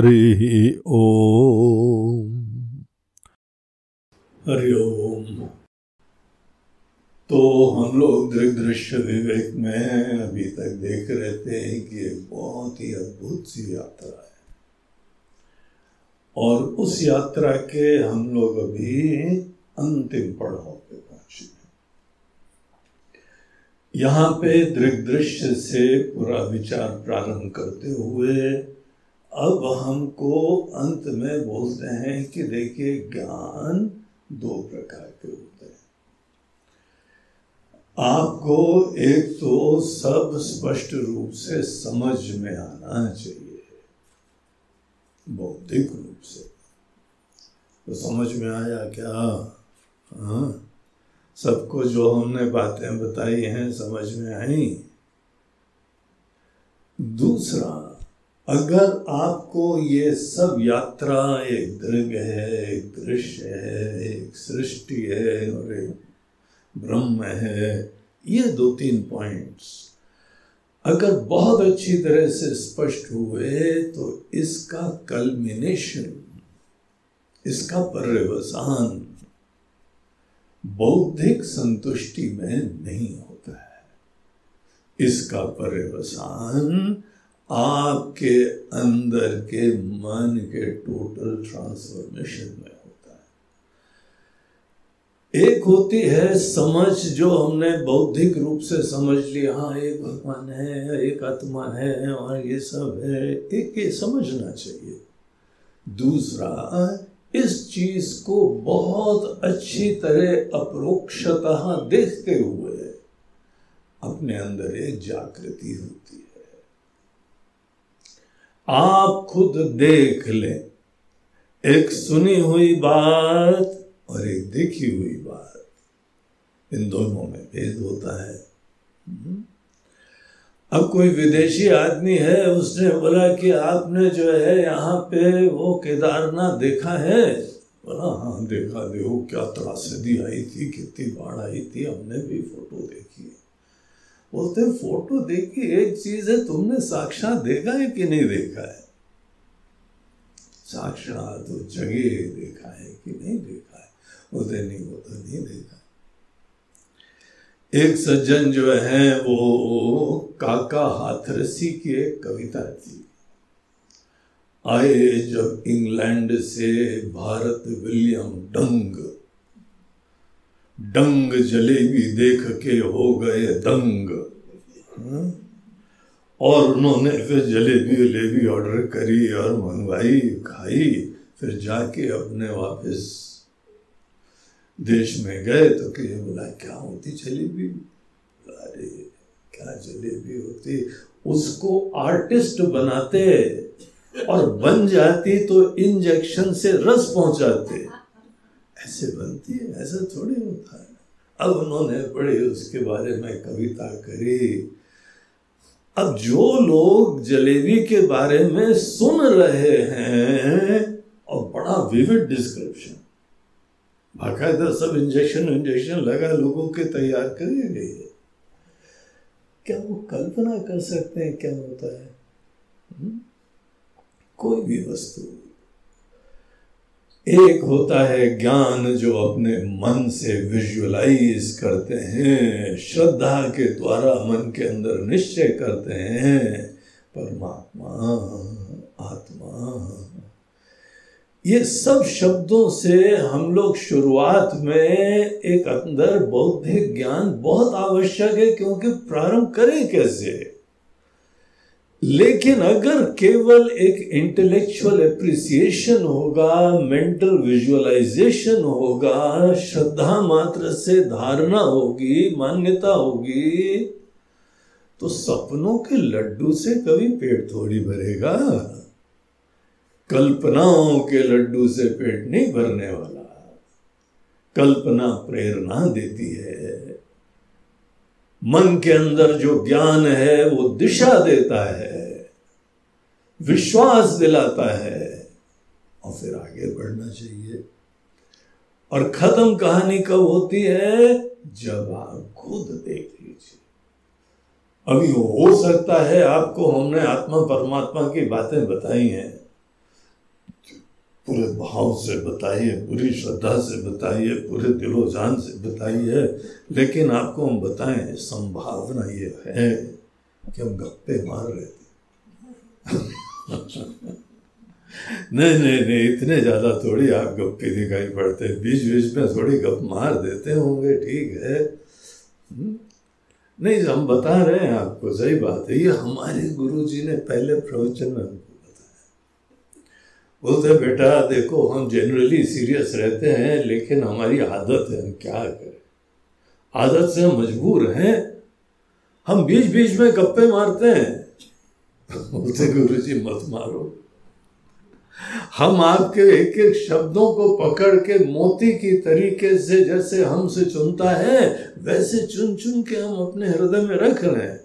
हरिः ॐ हरिओम तो हम लोग दृग दृश्य विवेक में अभी तक देख रहे थे कि एक बहुत ही अद्भुत सी यात्रा है। और उस यात्रा के हम लोग अभी अंतिम पड़ाव पे पहुँचे यहाँ पे दृग दृश्य से पूरा विचार प्रारंभ करते हुए अब हमको अंत में बोलते हैं कि देखिए ज्ञान दो प्रकार के होते हैं। आपको एक तो सब स्पष्ट रूप से समझ में आना चाहिए, बौद्धिक रूप से। तो समझ में आया क्या? हाँ। सबको जो हमने बातें बताई हैं, समझ में आई? दूसरा अगर आपको ये सब यात्रा एक दृग है, एक दृश्य है, एक सृष्टि है और एक ब्रह्म है, ये दो तीन पॉइंट्स अगर बहुत अच्छी तरह से स्पष्ट हुए तो इसका कल्मिनेशन इसका पर्यवसान बौद्धिक संतुष्टि में नहीं होता है। इसका पर्यवसान आपके अंदर के मन के टोटल ट्रांसफॉर्मेशन में होता है। एक होती है समझ जो हमने बौद्धिक रूप से समझ लिया हाँ एक भगवान है, एक आत्मा है और ये सब है, एक ये समझना चाहिए। दूसरा, इस चीज़ को बहुत अच्छी तरह अप्रोक्षतः देखते हुए अपने अंदर एक जागृति होती है। आप खुद देख लें। एक सुनी हुई बात और एक देखी हुई बात। इन दोनों में भेद होता है। अब कोई विदेशी आदमी है, उसने बोला कि आपने जो है यहाँ पे वो केदारनाथ देखा है? बोला हाँ देखा, देखो, क्या त्रासदी आई थी, कितनी बाढ़ आई थी, हमने भी फ़ोटो देखी बोलते फ़ोटो देखी, एक चीज़ है, तुमने साक्षात देखा है कि नहीं देखा है? साक्षात तो जगह देखा है कि नहीं देखा है? बोलते नहीं, वो तो नहीं देखा एक सज्जन जो है, वो काका हाथरसी की एक कविता थी। आए जब इंग्लैंड से भारत विलियम डंग डंग जलेबी देख के हो गए दंग। हाँ? और उन्होंने फिर जलेबी वलेबी ऑर्डर करी और मंगवाई, खाई, फिर जाके अपने वापस देश में गए तो कि बोला, क्या होती जलेबी? अरे, क्या जलेबी होती? उसको आर्टिस्ट बनाते और बन जाती तो इंजेक्शन से रस पहुंचाते। ऐसे बनती है, ऐसा थोड़ी होता है। अब उन्होंने बड़े उसके बारे में कविता करी। अब जो लोग जलेबी के बारे में सुन रहे हैं, और बड़ा विविड डिस्क्रिप्शन बाकायदा सब इंजेक्शन इंजेक्शन लगा लोगों के तैयार करे है। क्या वो कल्पना कर सकते हैं क्या होता है? हुँ? कोई भी वस्तु। एक होता है ज्ञान जो अपने मन से विजुअलाइज करते हैं, श्रद्धा के द्वारा मन के अंदर निश्चय करते हैं, परमात्मा, आत्मा। ये सब शब्दों से हम लोग शुरुआत में एक अंदर बौद्धिक ज्ञान बहुत आवश्यक है, क्योंकि प्रारंभ करें कैसे? लेकिन अगर केवल एक इंटेलेक्चुअल एप्रिसिएशन होगा मेंटल विजुअलाइजेशन होगा, श्रद्धा मात्र से धारणा होगी, मान्यता होगी तो सपनों के लड्डू से कभी पेट थोड़ी भरेगा। कल्पनाओं के लड्डू से पेट नहीं भरने वाला। कल्पना प्रेरणा देती है। मन के अंदर जो ज्ञान है, वो दिशा देता है। विश्वास दिलाता है और फिर आगे बढ़ना चाहिए। और खत्म कहानी कब होती है? जब आप खुद देख लीजिए। अभी हो सकता है आपको हमने आत्मा परमात्मा की बातें बताई हैं। पूरे भाव से बताइए पूरी श्रद्धा से बताइए पूरे दिलो जान से बताइए लेकिन आपको हम बताएँ, संभावना ये है कि हम गप्पे मार रहे थे। नहीं नहीं नहीं, इतने ज़्यादा थोड़ी आप गप्पे दिखाई पड़ते हैं। बीच बीच में थोड़ी गप मार देते होंगे, ठीक है? हम्म? नहीं, हम बता रहे हैं आपको, सही बात है। ये हमारे गुरु जी ने पहले प्रवचन में हमको बताया। बोलते बेटा, देखो, हम जनरली सीरियस रहते हैं, लेकिन हमारी आदत है, हम क्या करें? आदत से हम मजबूर हैं। हम बीच बीच में गप्पे मारते हैं। बोलते गुरु जी मत मारो। हम आपके एक एक शब्दों को पकड़ के मोती की तरीके से जैसे हमसे चुनता है, वैसे चुन चुन के हम अपने हृदय में रख रहे हैं।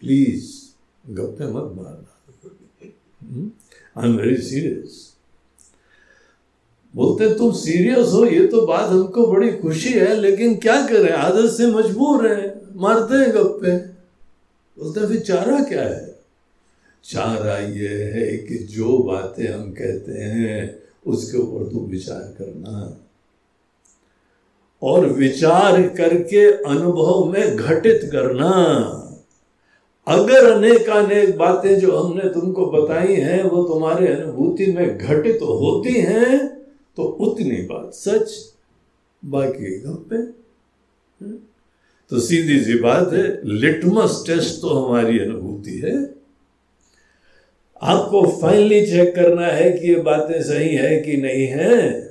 प्लीज़, गप्पे मत मारना। आई एम वेरी सीरियस बोलते, तुम सीरियस हो, ये तो बात हमको बड़ी खुशी है, लेकिन क्या करें? आदत से मजबूर है। मारते हैं गप्पे। बोलते फिर चारा क्या है? चारा ये है कि जो बातें हम कहते हैं, उसके ऊपर तू विचार करना और विचार करके अनुभव में घटित करना। अगर अनेक अनेक बातें जो हमने तुमको बताई हैं, वो तुम्हारे अनुभूति में घटित तो होती हैं तो उतनी बात सच, बाकी गप्पे तो सीधी सी बात है, लिटमस टेस्ट तो हमारी अनुभूति है। आपको फाइनली चेक करना है कि ये बातें सही है कि नहीं है।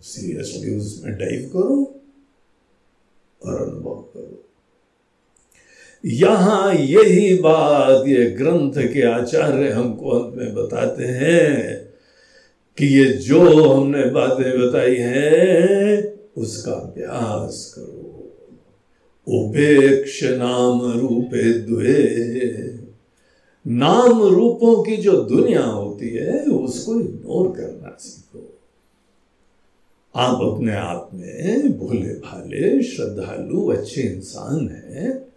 सीरियसली उसमें डाइव करो और अनुभव करो। यहाँ यही बात, ये ग्रंथ के आचार्य हमको अंत में बताते हैं कि ये जो हमने बातें बताई हैं, उसका अभ्यास करो। उपेक्ष नाम रूपे द्वे। नाम रूपों की जो दुनिया होती है, उसको इग्नोर करना सीखो। आप अपने आप में भोले भाले श्रद्धालु, अच्छे इंसान हैं,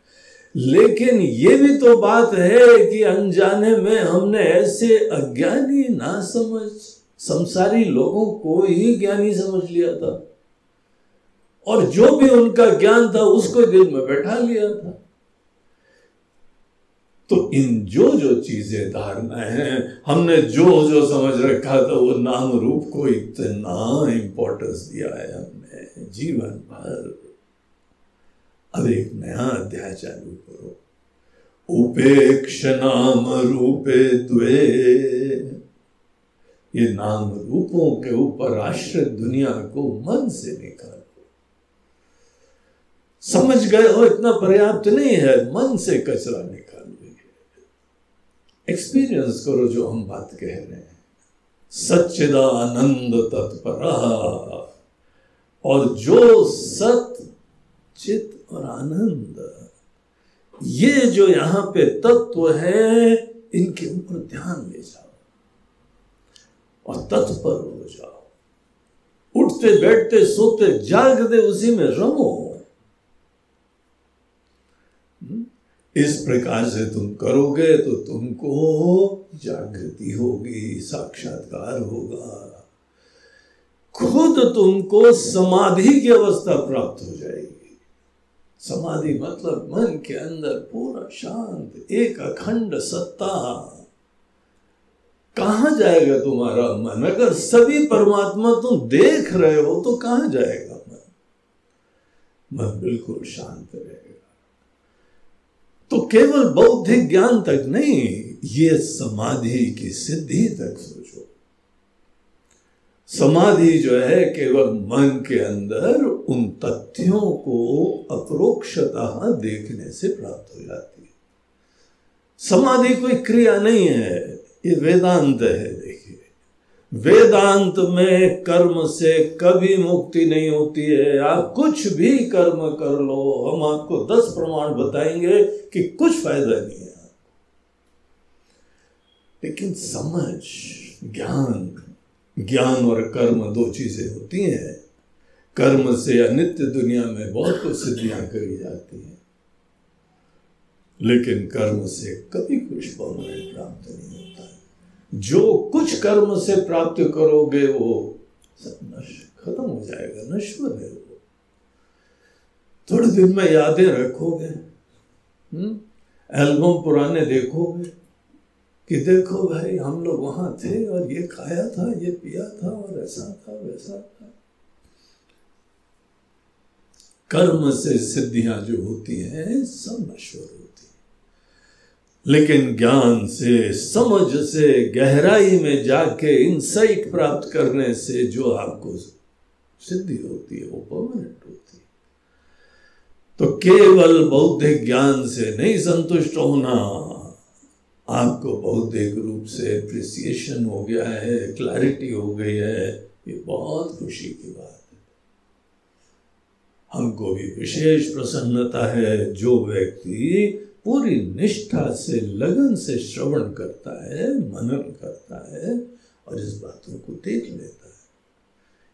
लेकिन ये भी तो बात है कि अनजाने में हमने ऐसे अज्ञानी ना समझ, संसारी लोगों को ही ज्ञानी समझ लिया था। और जो भी उनका ज्ञान था, उसको दिल में बैठा लिया था। तो इन जो जो चीज़ें धारणाएँ हैं, हमने जो जो समझ रखा था, वो नाम रूप को इतना इंपॉर्टेंस दिया है हमने, जीवन भर। अब एक नया अध्याय चालू करो। उपेक्ष नाम रूपे द्वे। ये नाम रूपों के ऊपर आश्रित दुनिया को मन से निकालो। समझ गए हो, इतना पर्याप्त नहीं है, मन से कचरा निकालो। एक्सपीरियंस करो जो हम बात कह रहे हैं। सच्चिदानंद तत्पर। और जो सत, चित और आनंद, ये जो यहाँ पे तत्व है, इनके ऊपर ध्यान ले जाओ। और तत्पर हो जाओ। उठते, बैठते, सोते, जागते उसी में रमो। इस प्रकार से तुम करोगे तो तुमको जागृति होगी, साक्षात्कार होगा। खुद तुमको समाधि की अवस्था प्राप्त हो जाएगी। समाधि मतलब मन के अंदर पूरा शांत एक अखंड सत्ता। कहा जाएगा तुम्हारा मन? अगर सभी परमात्मा तुम देख रहे हो तो कहाँ जाएगा मन? मन बिल्कुल शांत रहेगा। तो केवल बौद्धिक ज्ञान तक नहीं, ये समाधि की सिद्धि तक सोचो। समाधि जो है केवल मन के अंदर उन तथ्यों को अप्रोक्षतः देखने से प्राप्त हो जाती है। समाधि कोई क्रिया नहीं है, ये वेदांत है। वेदांत में कर्म से कभी मुक्ति नहीं होती है। आप कुछ भी कर्म कर लो, हम आपको दस प्रमाण बताएँगे कि कुछ फ़ायदा नहीं है। लेकिन समझ, ज्ञान ज्ञान और कर्म दो चीज़ें होती हैं। कर्म से अनित्य दुनिया में बहुत कुछ सिद्धियाँ करी जाती हैं। लेकिन कर्म से कभी कुछ परमानेंट प्राप्त नहीं होता। जो कुछ कर्म से प्राप्त करोगे वो खत्म हो जाएगा, नश्वर है वो थोड़े दिन में यादें रखोगे हम्म? एल्बम पुराने देखोगे कि देखो भाई, हम लोग वहाँ थे और ये खाया था, ये पिया था और ऐसा था, वैसा था कर्म से सिद्धियाँ जो होती हैं, सब नश्वर लेकिन ज्ञान से, समझ से, गहराई में जाके इंसाइट प्राप्त करने से जो आपको सिद्धि होती है, वो परमानेंट होती है। तो केवल बौद्धिक ज्ञान से नहीं संतुष्ट होना, आपको बौद्धिक रूप से अप्रिसिएशन हो गया है क्लैरिटी हो गई है, ये बहुत खुशी की बात है। हमको भी विशेष प्रसन्नता है, जो व्यक्ति पूरी निष्ठा से, लगन से श्रवण करता है, मनन करता है और इस बातों को देख लेता है।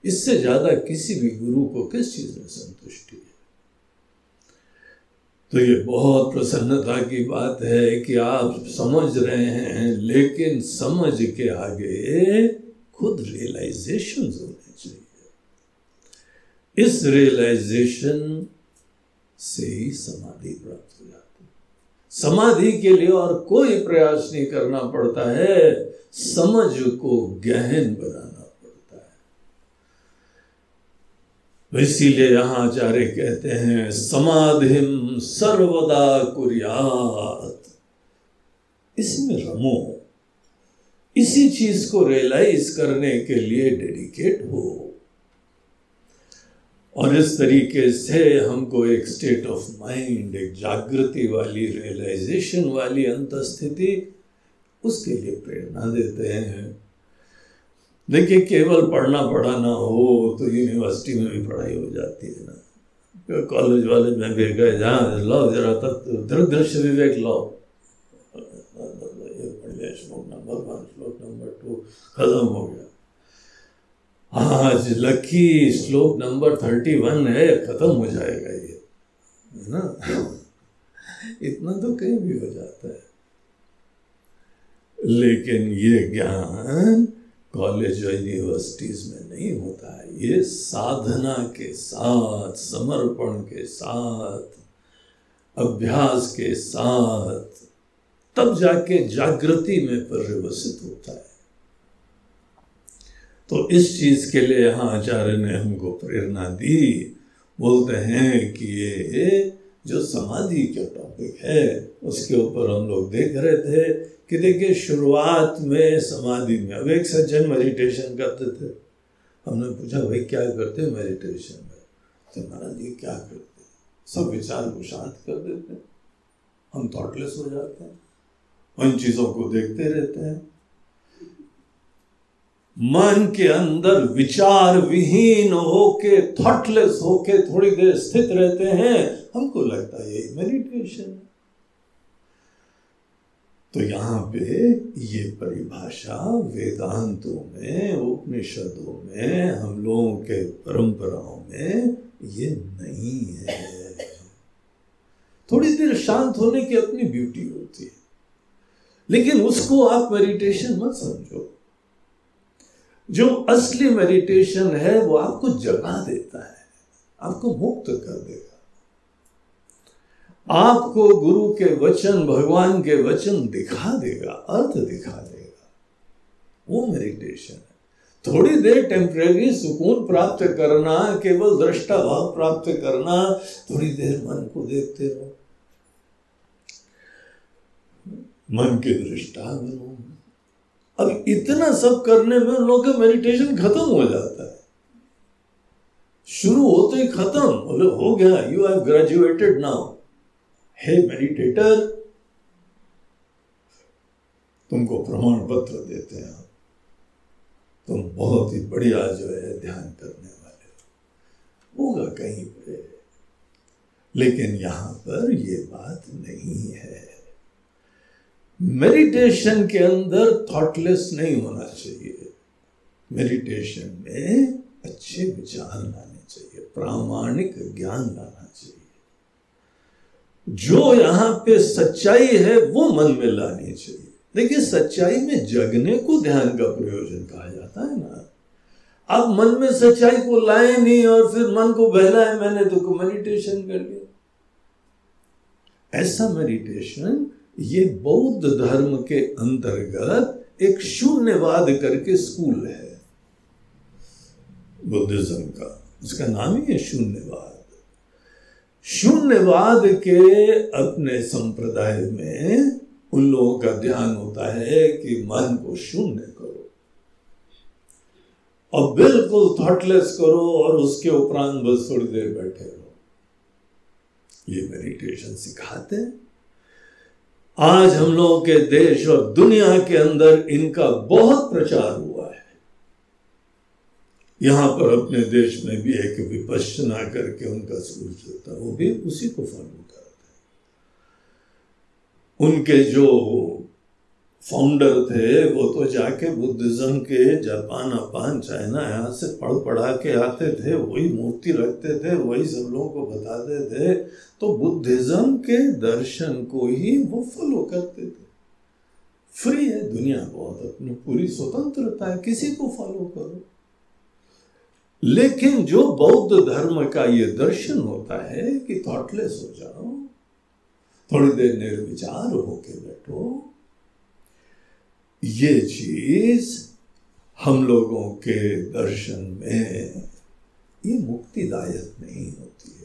इससे ज़्यादा किसी भी गुरु को किस चीज़ में संतुष्टि है? तो ये बहुत प्रसन्नता की बात है कि आप समझ रहे हैं, लेकिन समझ के आगे खुद रियलाइजेशन होने चाहिए। इस रियलाइजेशन से ही समाधि प्राप्त हो जाती समाधि के लिए और कोई प्रयास नहीं करना पड़ता है। समझ को गहन बनाना पड़ता है। इसीलिए यहाँ आचार्य कहते हैं, समाधि सर्वदा कुरियात। इसमें रमो, इसी चीज़ को रियलाइज़ करने के लिए डेडिकेट हो। और इस तरीके से हमको एक स्टेट ऑफ़ माइंड एक जागृति वाली रियलाइजेशन वाली अंतस्थिति उसके लिए प्रेरणा देते हैं। देखिए, केवल पढ़ना पढ़ाना हो तो यूनिवर्सिटी में भी पढ़ाई हो जाती है ना। कॉलेज वाले में भी गए जहाँ लो जरा तक दृश्य विवेक लो श्लोक नंबर वन, श्लोक नंबर टू खत्म हो गया। आज लकी श्लोक नंबर थर्टी वन है, खत्म हो जाएगा ये, है ना? इतना तो कहीं भी हो जाता है। लेकिन ये ज्ञान कॉलेज और यूनिवर्सिटीज में नहीं होता है। ये साधना के साथ, समर्पण के साथ, अभ्यास के साथ, तब जाके जागृति में परिवर्तित होता है। तो इस चीज़ के लिए यहाँ आचार्य ने हमको प्रेरणा दी। बोलते हैं कि ये जो समाधि का टॉपिक है, उसके ऊपर हम लोग देख रहे थे कि देखिए शुरुआत में समाधि में, अब एक सज्जन मेडिटेशन करते थे। हमने पूछा, भाई, क्या करते मेडिटेशन में? तो महाराज जी क्या करते सब विचार को शांत कर देते हम थॉटलेस हो जाते हैं। उन चीज़ों को देखते रहते हैं। मन के अंदर विचार विहीन होके थॉटलेस होके थोड़ी देर स्थित रहते हैं। हमको लगता है यही मेडिटेशन तो यहाँ पे ये परिभाषा वेदांतों में, उपनिषदों में, हम लोगों के परंपराओं में ये नहीं है। थोड़ी देर शांत होने की अपनी ब्यूटी होती है। लेकिन उसको आप मेडिटेशन मत समझो। जो असली मेडिटेशन है, वो आपको जगा देता है, आपको मुक्त कर देगा आपको गुरु के वचन, भगवान के वचन दिखा देगा, अर्थ दिखा देगा। वो मेडिटेशन है। थोड़ी देर टेम्परेरी सुकून प्राप्त करना, केवल दृष्टा भाव प्राप्त करना, थोड़ी देर मन को देखते रहो। मन के दृष्टा बनो अब इतना सब करने में उन लोगों लोग मेडिटेशन खत्म हो जाता है। शुरू होते ही खत्म। बोले, हो गया यू हैव ग्रेजुएटेड नाउ हे मेडिटेटर तुमको प्रमाण पत्र देते हैं। तुम बहुत ही बढ़िया जो है ध्यान करने वाले होगा कहीं पे। लेकिन यहाँ पर ये बात नहीं है। मेडिटेशन के अंदर थॉटलेस नहीं होना चाहिए। मेडिटेशन में अच्छे विचार लाने चाहिए, प्रामाणिक ज्ञान लाना चाहिए। जो यहाँ पे सच्चाई है, वो मन में लानी चाहिए। देखिए, सच्चाई में जगने को ध्यान का प्रयोजन कहा जाता है ना। अब मन में सच्चाई को लाए नहीं और फिर मन को बहलाए मैंने तो मेडिटेशन कर लिया ऐसा मेडिटेशन ये बौद्ध धर्म के अंतर्गत एक शून्यवाद करके स्कूल है। बुद्धिज्म का, उसका नाम ही है शून्यवाद। शून्यवाद के अपने संप्रदाय में उन लोगों का ध्यान होता है कि मन को शून्य करो और बिल्कुल थॉटलेस करो और उसके उपरांत बस थोड़ी देर बैठे रहो। ये मेडिटेशन सिखाते हैं। आज हम लोगों के देश और दुनिया के अंदर इनका बहुत प्रचार हुआ है। यहाँ पर अपने देश में भी एक विपश्चना करके उनका स्कूल चलता वो भी उसी को फॉलो करता है। उनके जो फाउंडर थे, वो तो जाके बुद्धिज्म के जापान, अपान, चाइना, यहाँ से पढ़ पढ़ा के आते थे, वही मूर्ति रखते थे, वही सब लोगों को बताते थे। तो बुद्धिज्म के दर्शन को ही वो फॉलो करते थे। फ्री है दुनिया बहुत अपनी, पूरी स्वतंत्रता है, किसी को फॉलो करो। लेकिन जो बौद्ध धर्म का ये दर्शन होता है कि थॉटलेस हो जाओ, थोड़ी देर निर्विचार होके बैठो ये चीज़ हम लोगों के दर्शन में ये मुक्तिदायक नहीं होती है।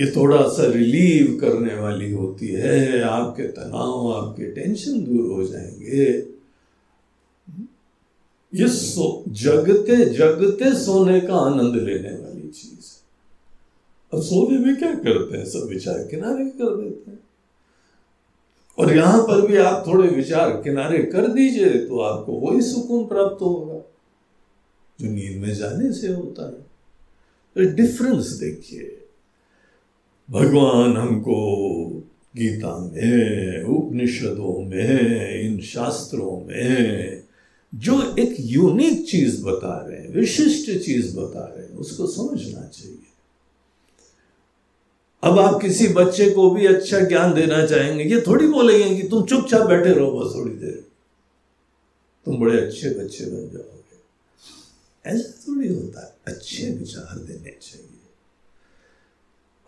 ये थोड़ा सा रिलीव करने वाली होती है। आपके तनाव, आपके टेंशन दूर हो जाएँगे। ये सो, जगते जगते सोने का आनंद लेने वाली चीज़ अब सोने में क्या करते हैं? सब विचार किनारे कर देते हैं। और यहाँ पर भी आप थोड़े विचार किनारे कर दीजिए तो आपको वही सुकून प्राप्त होगा। जो नींद में जाने से होता है। तो डिफरेंस देखिए। भगवान हमको गीता में, उपनिषदों में, इन शास्त्रों में, जो एक यूनिक चीज़ बता रहे हैं, विशिष्ट चीज़ बता रहे हैं, उसको समझना चाहिए। अब आप किसी बच्चे को भी अच्छा ज्ञान देना चाहेंगे, ये थोड़ी बोलेंगे कि तुम चुपचाप बैठे रहो बस थोड़ी देर। तुम बड़े अच्छे बच्चे बन जाओगे। ऐसा थोड़ी होता है। अच्छे विचार देने चाहिए।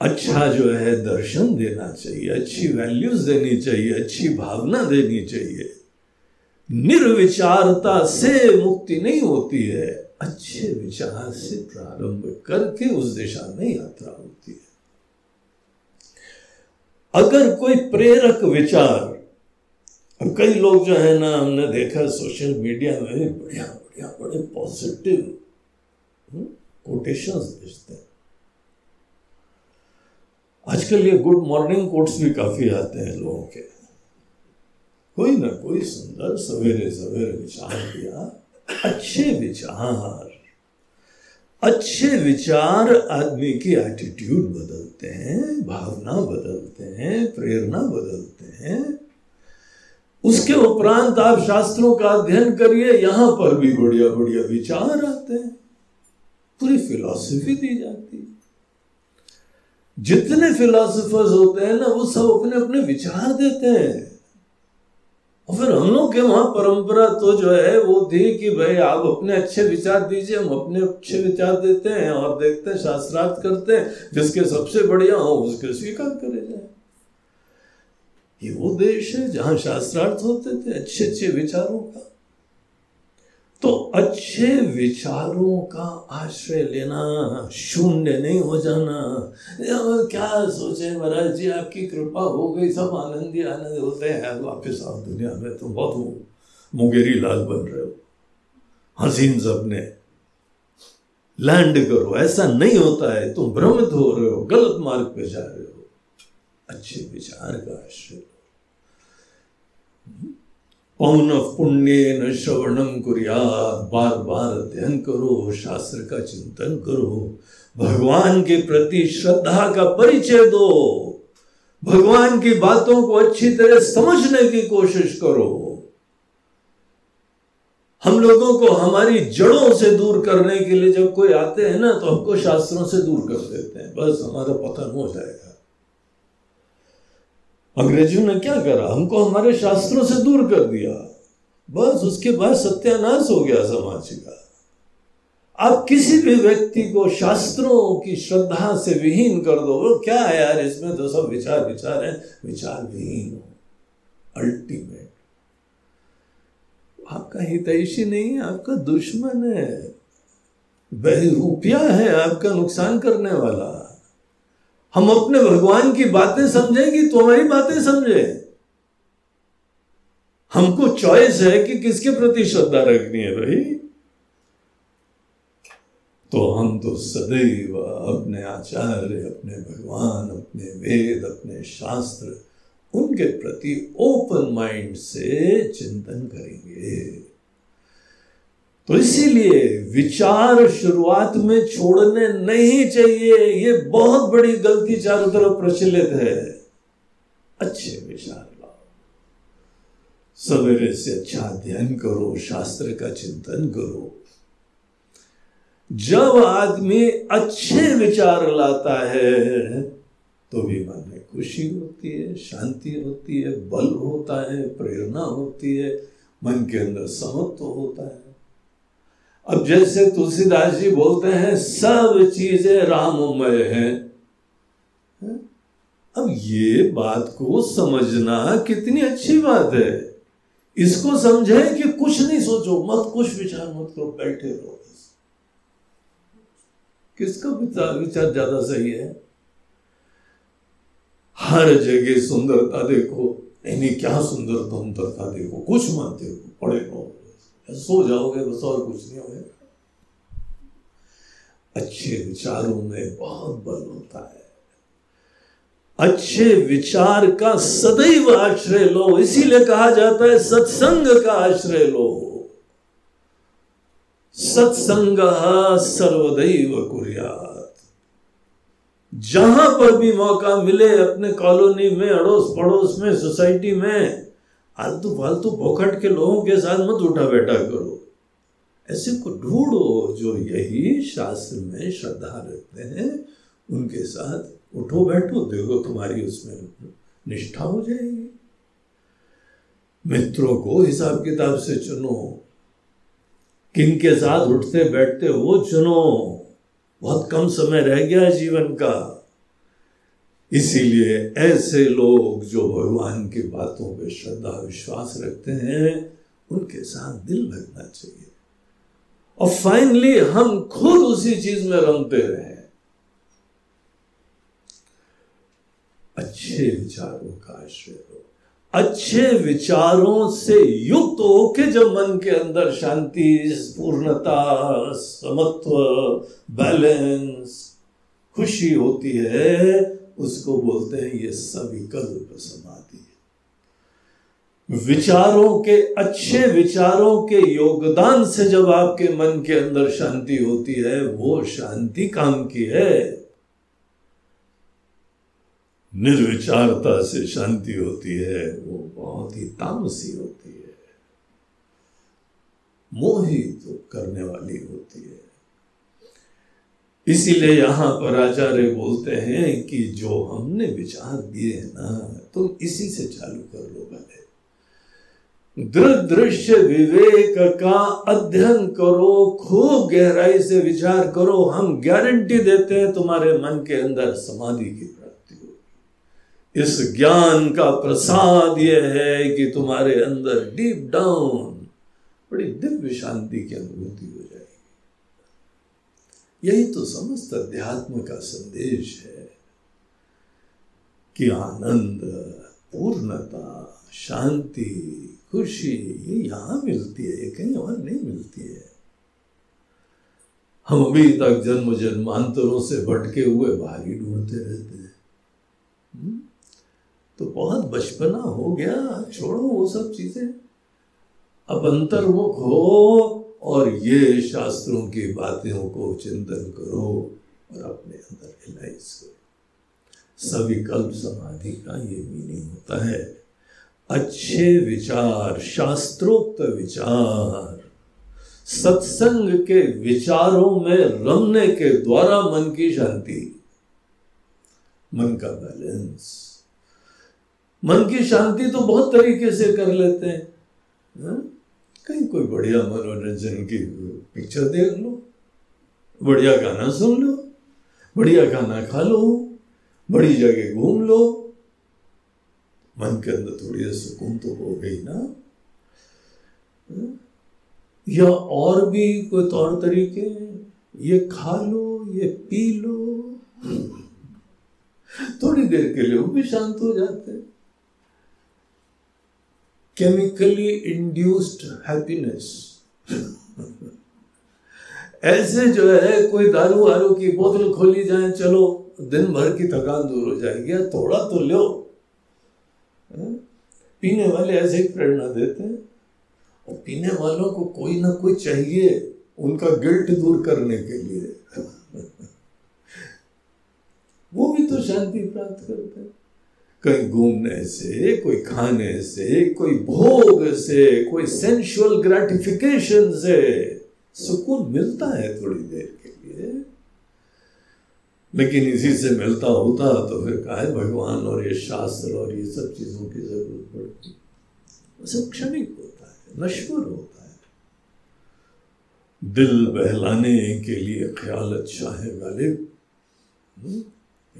अच्छा जो है, दर्शन देना चाहिए, अच्छी वैल्यूज़ देनी चाहिए, अच्छी भावना देनी चाहिए। निर्विचारता से मुक्ति नहीं होती है। अच्छे विचार से प्रारंभ करके उस दिशा में यात्रा है। अगर कोई प्रेरक विचार अब कई लोग जो है ना, हमने देखा सोशल मीडिया में बढ़िया बढ़िया, बड़े पॉजिटिव कोटेशंस भेजते हैं। आजकल ये गुड मॉर्निंग कोट्स भी काफ़ी आते हैं लोगों के। कोई ना कोई सुंदर, सवेरे सवेरे विचार दिया अच्छे विचार अच्छे विचार आदमी की एटीट्यूड बदलते हैं, भावना बदलते हैं, प्रेरणा बदलते हैं। उसके उपरांत आप शास्त्रों का अध्ययन करिए, यहाँ पर भी बढ़िया बढ़िया विचार आते हैं। पूरी फिलॉसफी दी जाती है। जितने फिलॉसफर्स होते हैं ना, वो सब अपने अपने विचार देते हैं। और फिर हम लोग के वहाँ परंपरा तो जो है, वो थी कि भाई आप अपने अच्छे विचार दीजिए, हम अपने अच्छे विचार देते हैं और देखते हैं, शास्त्रार्थ करते हैं, जिसके सबसे बढ़िया हो, उसके स्वीकार करे जाए। ये वो देश है जहाँ शास्त्रार्थ होते थे अच्छे अच्छे विचारों का। तो अच्छे विचारों का आश्रय लेना, शून्य नहीं हो जाना। क्या सोचे महाराज जी, आपकी कृपा हो गई, सब आनंद ही आनंद होते हैं। वापिस आओ दुनिया में तुम बहुत मुंगेरी लाल बन रहे हो। हसीन सबने लैंड करो, ऐसा नहीं होता है। तुम भ्रमित हो रहे हो, गलत मार्ग पे जा रहे हो। अच्छे विचार का आश्रय पौन पुण्य न श्रवणम कुरिया बार बार अध्ययन करो, शास्त्र का चिंतन करो। भगवान के प्रति श्रद्धा का परिचय दो। भगवान की बातों को अच्छी तरह समझने की कोशिश करो। हम लोगों को हमारी जड़ों से दूर करने के लिए जब कोई आते हैं ना तो हमको शास्त्रों से दूर कर देते हैं। बस हमारा पतन हो जाएगा। अंग्रेज़ों ने क्या करा? हमको हमारे शास्त्रों से दूर कर दिया। बस उसके बाद सत्यानाश हो गया समाज का। आप किसी भी व्यक्ति को शास्त्रों की श्रद्धा से विहीन कर दो, वो क्या है यार, इसमें तो सब विचार विचार है, विचार विहीन। हो अल्टीमेट आपका हितैषी नहीं है, आपका दुश्मन है। बहरूपिया है, आपका नुकसान करने वाला। हम अपने भगवान की बातें समझेंगे तो हमारी बातें समझे? हमको चॉइस है कि किसके प्रति श्रद्धा रखनी है भाई। तो हम तो सदैव अपने आचार्य, अपने भगवान, अपने वेद, अपने शास्त्र, उनके प्रति ओपन माइंड से चिंतन करेंगे। तो इसीलिए विचार शुरुआत में छोड़ने नहीं चाहिए। ये बहुत बड़ी गलती चारों तरफ़ प्रचलित है। अच्छे विचार लाओ। सवेरे से अच्छा अध्ययन करो, शास्त्र का चिंतन करो। जब आदमी अच्छे विचार लाता है तो भी मन में खुशी होती है, शांति होती है, बल होता है, प्रेरणा होती है, मन के अंदर समत्व होता है। अब जैसे तुलसीदास जी बोलते हैं, सब चीज़ें राममय हैं। अब ये बात को समझना कितनी अच्छी बात है। इसको समझे कि कुछ नहीं सोचो, मत कुछ विचार मत करो, बैठे रहो किसका विचार विचार ज़्यादा सही है? हर जगह सुंदरता देखो नहीं क्या सुंदर तुम सुंदरता देखो, कुछ मत देखो पड़े रहो। सो जाओगे, बस और कुछ नहीं होगा। अच्छे विचारों में बहुत बल होता है। अच्छे विचार का सदैव आश्रय लो, इसीलिए कहा जाता है, सत्संग का आश्रय लो। सत्संग सर्वदैव कुरिया जहाँ पर भी मौका मिले, अपने कॉलोनी में अड़ोस पड़ोस में, सोसाइटी में आलतू फालतू पोखट के लोगों के साथ मत उठा बैठा करो। ऐसे को ढूंढो जो यही शास्त्र में श्रद्धा रखते हैं, उनके साथ उठो बैठो, देखो तुम्हारी उसमें निष्ठा हो जाएगी। मित्रों को हिसाब किताब से चुनो। किन के साथ उठते बैठते वो चुनो। बहुत कम समय रह गया जीवन का। इसीलिए ऐसे लोग जो भगवान की बातों पे श्रद्धा, विश्वास रखते हैं, उनके साथ दिल लगना चाहिए। और फाइनली हम खुद उसी चीज़ में रमते रहे। अच्छे विचारों का आश्रय हो अच्छे विचारों से युक्त होके जब मन के अंदर शांति, पूर्णता, समत्व बैलेंस खुशी होती है उसको बोलते हैं, ये सविकल्प समाधि विचारों के, अच्छे विचारों के योगदान से जब आपके मन के अंदर शांति होती है, वो शांति काम की है। निर्विचारता से शांति होती है, वो बहुत ही तामसी होती है। मोहित तो करने वाली होती है। इसीलिए यहाँ पर आचार्य बोलते हैं कि जो हमने विचार दिए ना, तुम इसी से चालू कर लो भले दृश्य विवेक का अध्ययन करो, खूब गहराई से विचार करो, हम गारंटी देते हैं तुम्हारे मन के अंदर समाधि की प्राप्ति होगी। इस ज्ञान का प्रसाद यह है कि तुम्हारे अंदर डीप डाउन बड़ी दिव्य शांति की अनुभूति हो जाएगी यही तो समस्त अध्यात्म का संदेश है कि आनंद, पूर्णता, शांति, खुशी ये यहाँ मिलती है, ये कहीं और नहीं मिलती है। हम अभी तक जन्म जन्मांतरों से भटके हुए ही ढूंढते रहते हैं। हम्म? तो बहुत बचपना हो गया, छोड़ो वो सब चीज़ें। अब अंतर्मुख हो और ये शास्त्रों की बातों को चिंतन करो और अपने अंदर रियलाइज़ करो। सविकल्प समाधि का ये मीनिंग होता है। अच्छे विचार, शास्त्रोक्त विचार, सत्संग के विचारों में रमने के द्वारा मन की शांति, मन का बैलेंस मन की शांति तो बहुत तरीके से कर लेते हा? कहीं कोई बढ़िया मनोरंजन की पिक्चर देख लो, बढ़िया गाना सुन लो, बढ़िया खाना खा लो, बड़ी जगह घूम लो। मन के अंदर थोड़ी सुकून तो हो गई ना। या और भी कोई तौर तरीके ये खा लो, ये पी लो। थोड़ी देर के लिए वो भी शांत हो जाते हैं। केमिकली इंड्यूस्ड हैप्पीनेस ऐसे जो है, कोई दारू वारू की बोतल खोली जाए, चलो, दिन भर की थकान दूर हो जाएगी, या थोड़ा तो लो। पीने वाले ऐसे ही प्रेरणा देते हैं। और पीने वालों को कोई ना कोई चाहिए उनका गिल्ट दूर करने के लिए। वो भी तो शांति प्राप्त करते हैं। कहीं घूमने से, कोई खाने से, कोई भोग से, कोई सेंशुअल ग्रेटिफिकेशन से सुकून मिलता है थोड़ी देर के लिए लेकिन इसी से मिलता होता तो फिर कहा भगवान और ये शास्त्र और ये सब चीज़ों की ज़रूरत पड़ती सब क्षणिक होता है, नश्वर होता है दिल बहलाने के लिए ख्याल अच्छा है गालिब?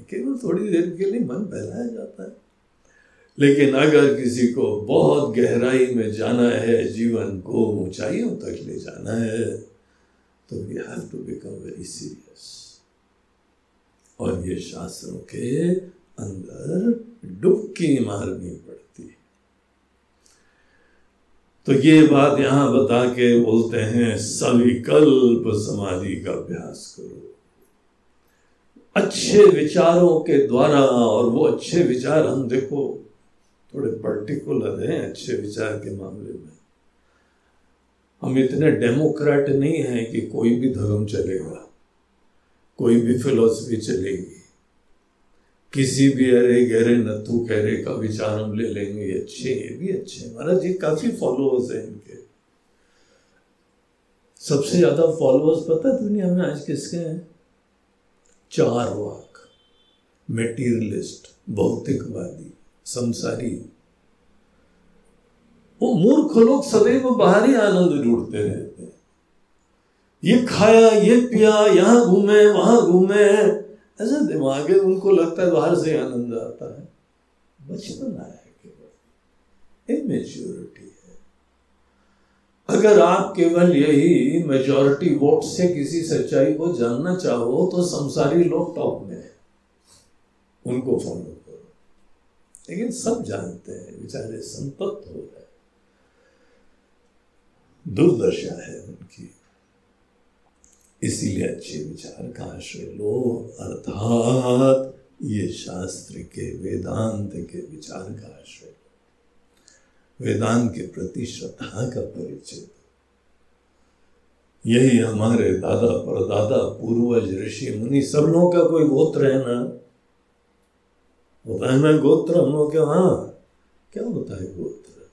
केवल थोड़ी देर के लिए मन बहलाया जाता है। लेकिन अगर किसी को बहुत गहराई में जाना है, जीवन को ऊंचाइयों तक ले जाना है तो we have to become very serious और ये शास्त्रों के अंदर डुबकी मारनी पड़ती है। तो ये बात यहाँ बता के बोलते हैं, सविकल्प समाधि का अभ्यास करो। अच्छे विचारों के द्वारा और वो अच्छे विचार हम देखो, थोड़े पर्टिकुलर हैं अच्छे विचार के मामले में। हम इतने डेमोक्रेट नहीं हैं कि कोई भी धर्म चलेगा, कोई भी फिलोसफी चलेगी। किसी भी अरे गहरे नथु कहरे का विचार हम ले लेंगे, ये अच्छे ये भी अच्छे महाराज जी काफ़ी फॉलोअर्स हैं इनके। सबसे ज़्यादा फॉलोअर्स पता दुनिया में आज किसके हैं? चार वाक मेटीरियलिस्ट भौतिकवादी, संसारी। वो मूर्ख लोग सदैव बाहरी आनंद ढूंढते रहते हैं। ये खाया, ये पिया, यहाँ घूमे, वहाँ घूमे। ऐसा दिमाग है, उनको लगता है बाहर से आनंद आता है। बचपन आया केवल। इमेच्योरिटी अगर आप केवल यही मेजोरिटी वोट से किसी सच्चाई को जानना चाहो तो संसारी लोग टॉप में है। उनको फॉलो करो। लेकिन सब जानते हैं, बेचारे संतप्त हो रहे दुर्दशा है उनकी। इसीलिए अच्छे विचार का आश्रय लो। अर्थात ये शास्त्र के, वेदांत के विचार का आश्रय वेदांत के प्रति श्रद्धा का परिचय। यही हमारे दादा, परदादा, पूर्वज, ऋषि, मुनि, सब लोगों का कोई गोत्र है ना? होता है ना गोत्र हम लोग के? वहाँ क्या होता है गोत्र?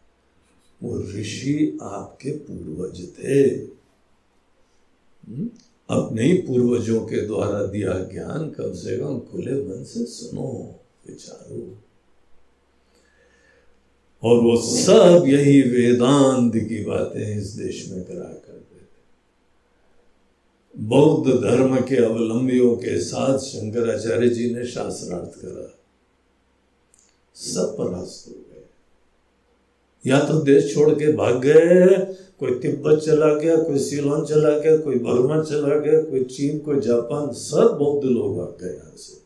वो ऋषि आपके पूर्वज थे। हम्म? अपने ही पूर्वजों के द्वारा दिया ज्ञान कम से कम खुले मन से सुनो, विचारो। और वो सब यही वेदांत की बातें इस देश में करा करते थे। बौद्ध धर्म के अवलंबियों के साथ शंकराचार्य जी ने शास्त्रार्थ करा। सब परास्त हो गए। या तो देश छोड़ के भाग गए, कोई तिब्बत चला गया, कोई सीलोन चला गया, कोई बर्मा चला गया, कोई चीन, कोई जापान, सब बौद्ध लोग आ गए यहाँ से।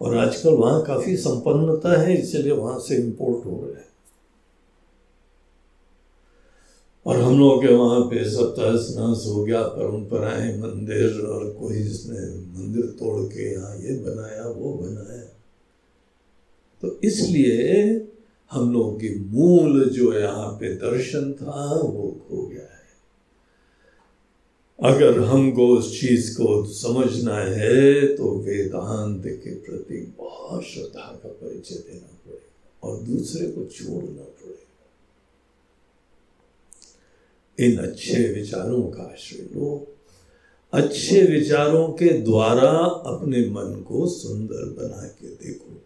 और आजकल वहाँ काफ़ी संपन्नता है, इसलिए वहाँ से इंपोर्ट हो रहे हैं। और हम लोग के वहाँ पे सप्ताह तहस नहस हो गया परंपराएँ मंदिर और कोई इसने मंदिर तोड़ के यहाँ ये बनाया, वो बनाया। तो इसलिए हम लोगों की मूल जो यहाँ पे दर्शन था, वो खो गया। अगर हमको उस चीज़ को समझना है तो वेदांत के प्रति बहुत श्रद्धा का परिचय देना पड़ेगा और दूसरे को छोड़ना पड़ेगा। इन अच्छे विचारों का आश्रय लो। अच्छे विचारों के द्वारा अपने मन को सुंदर बना के देखो।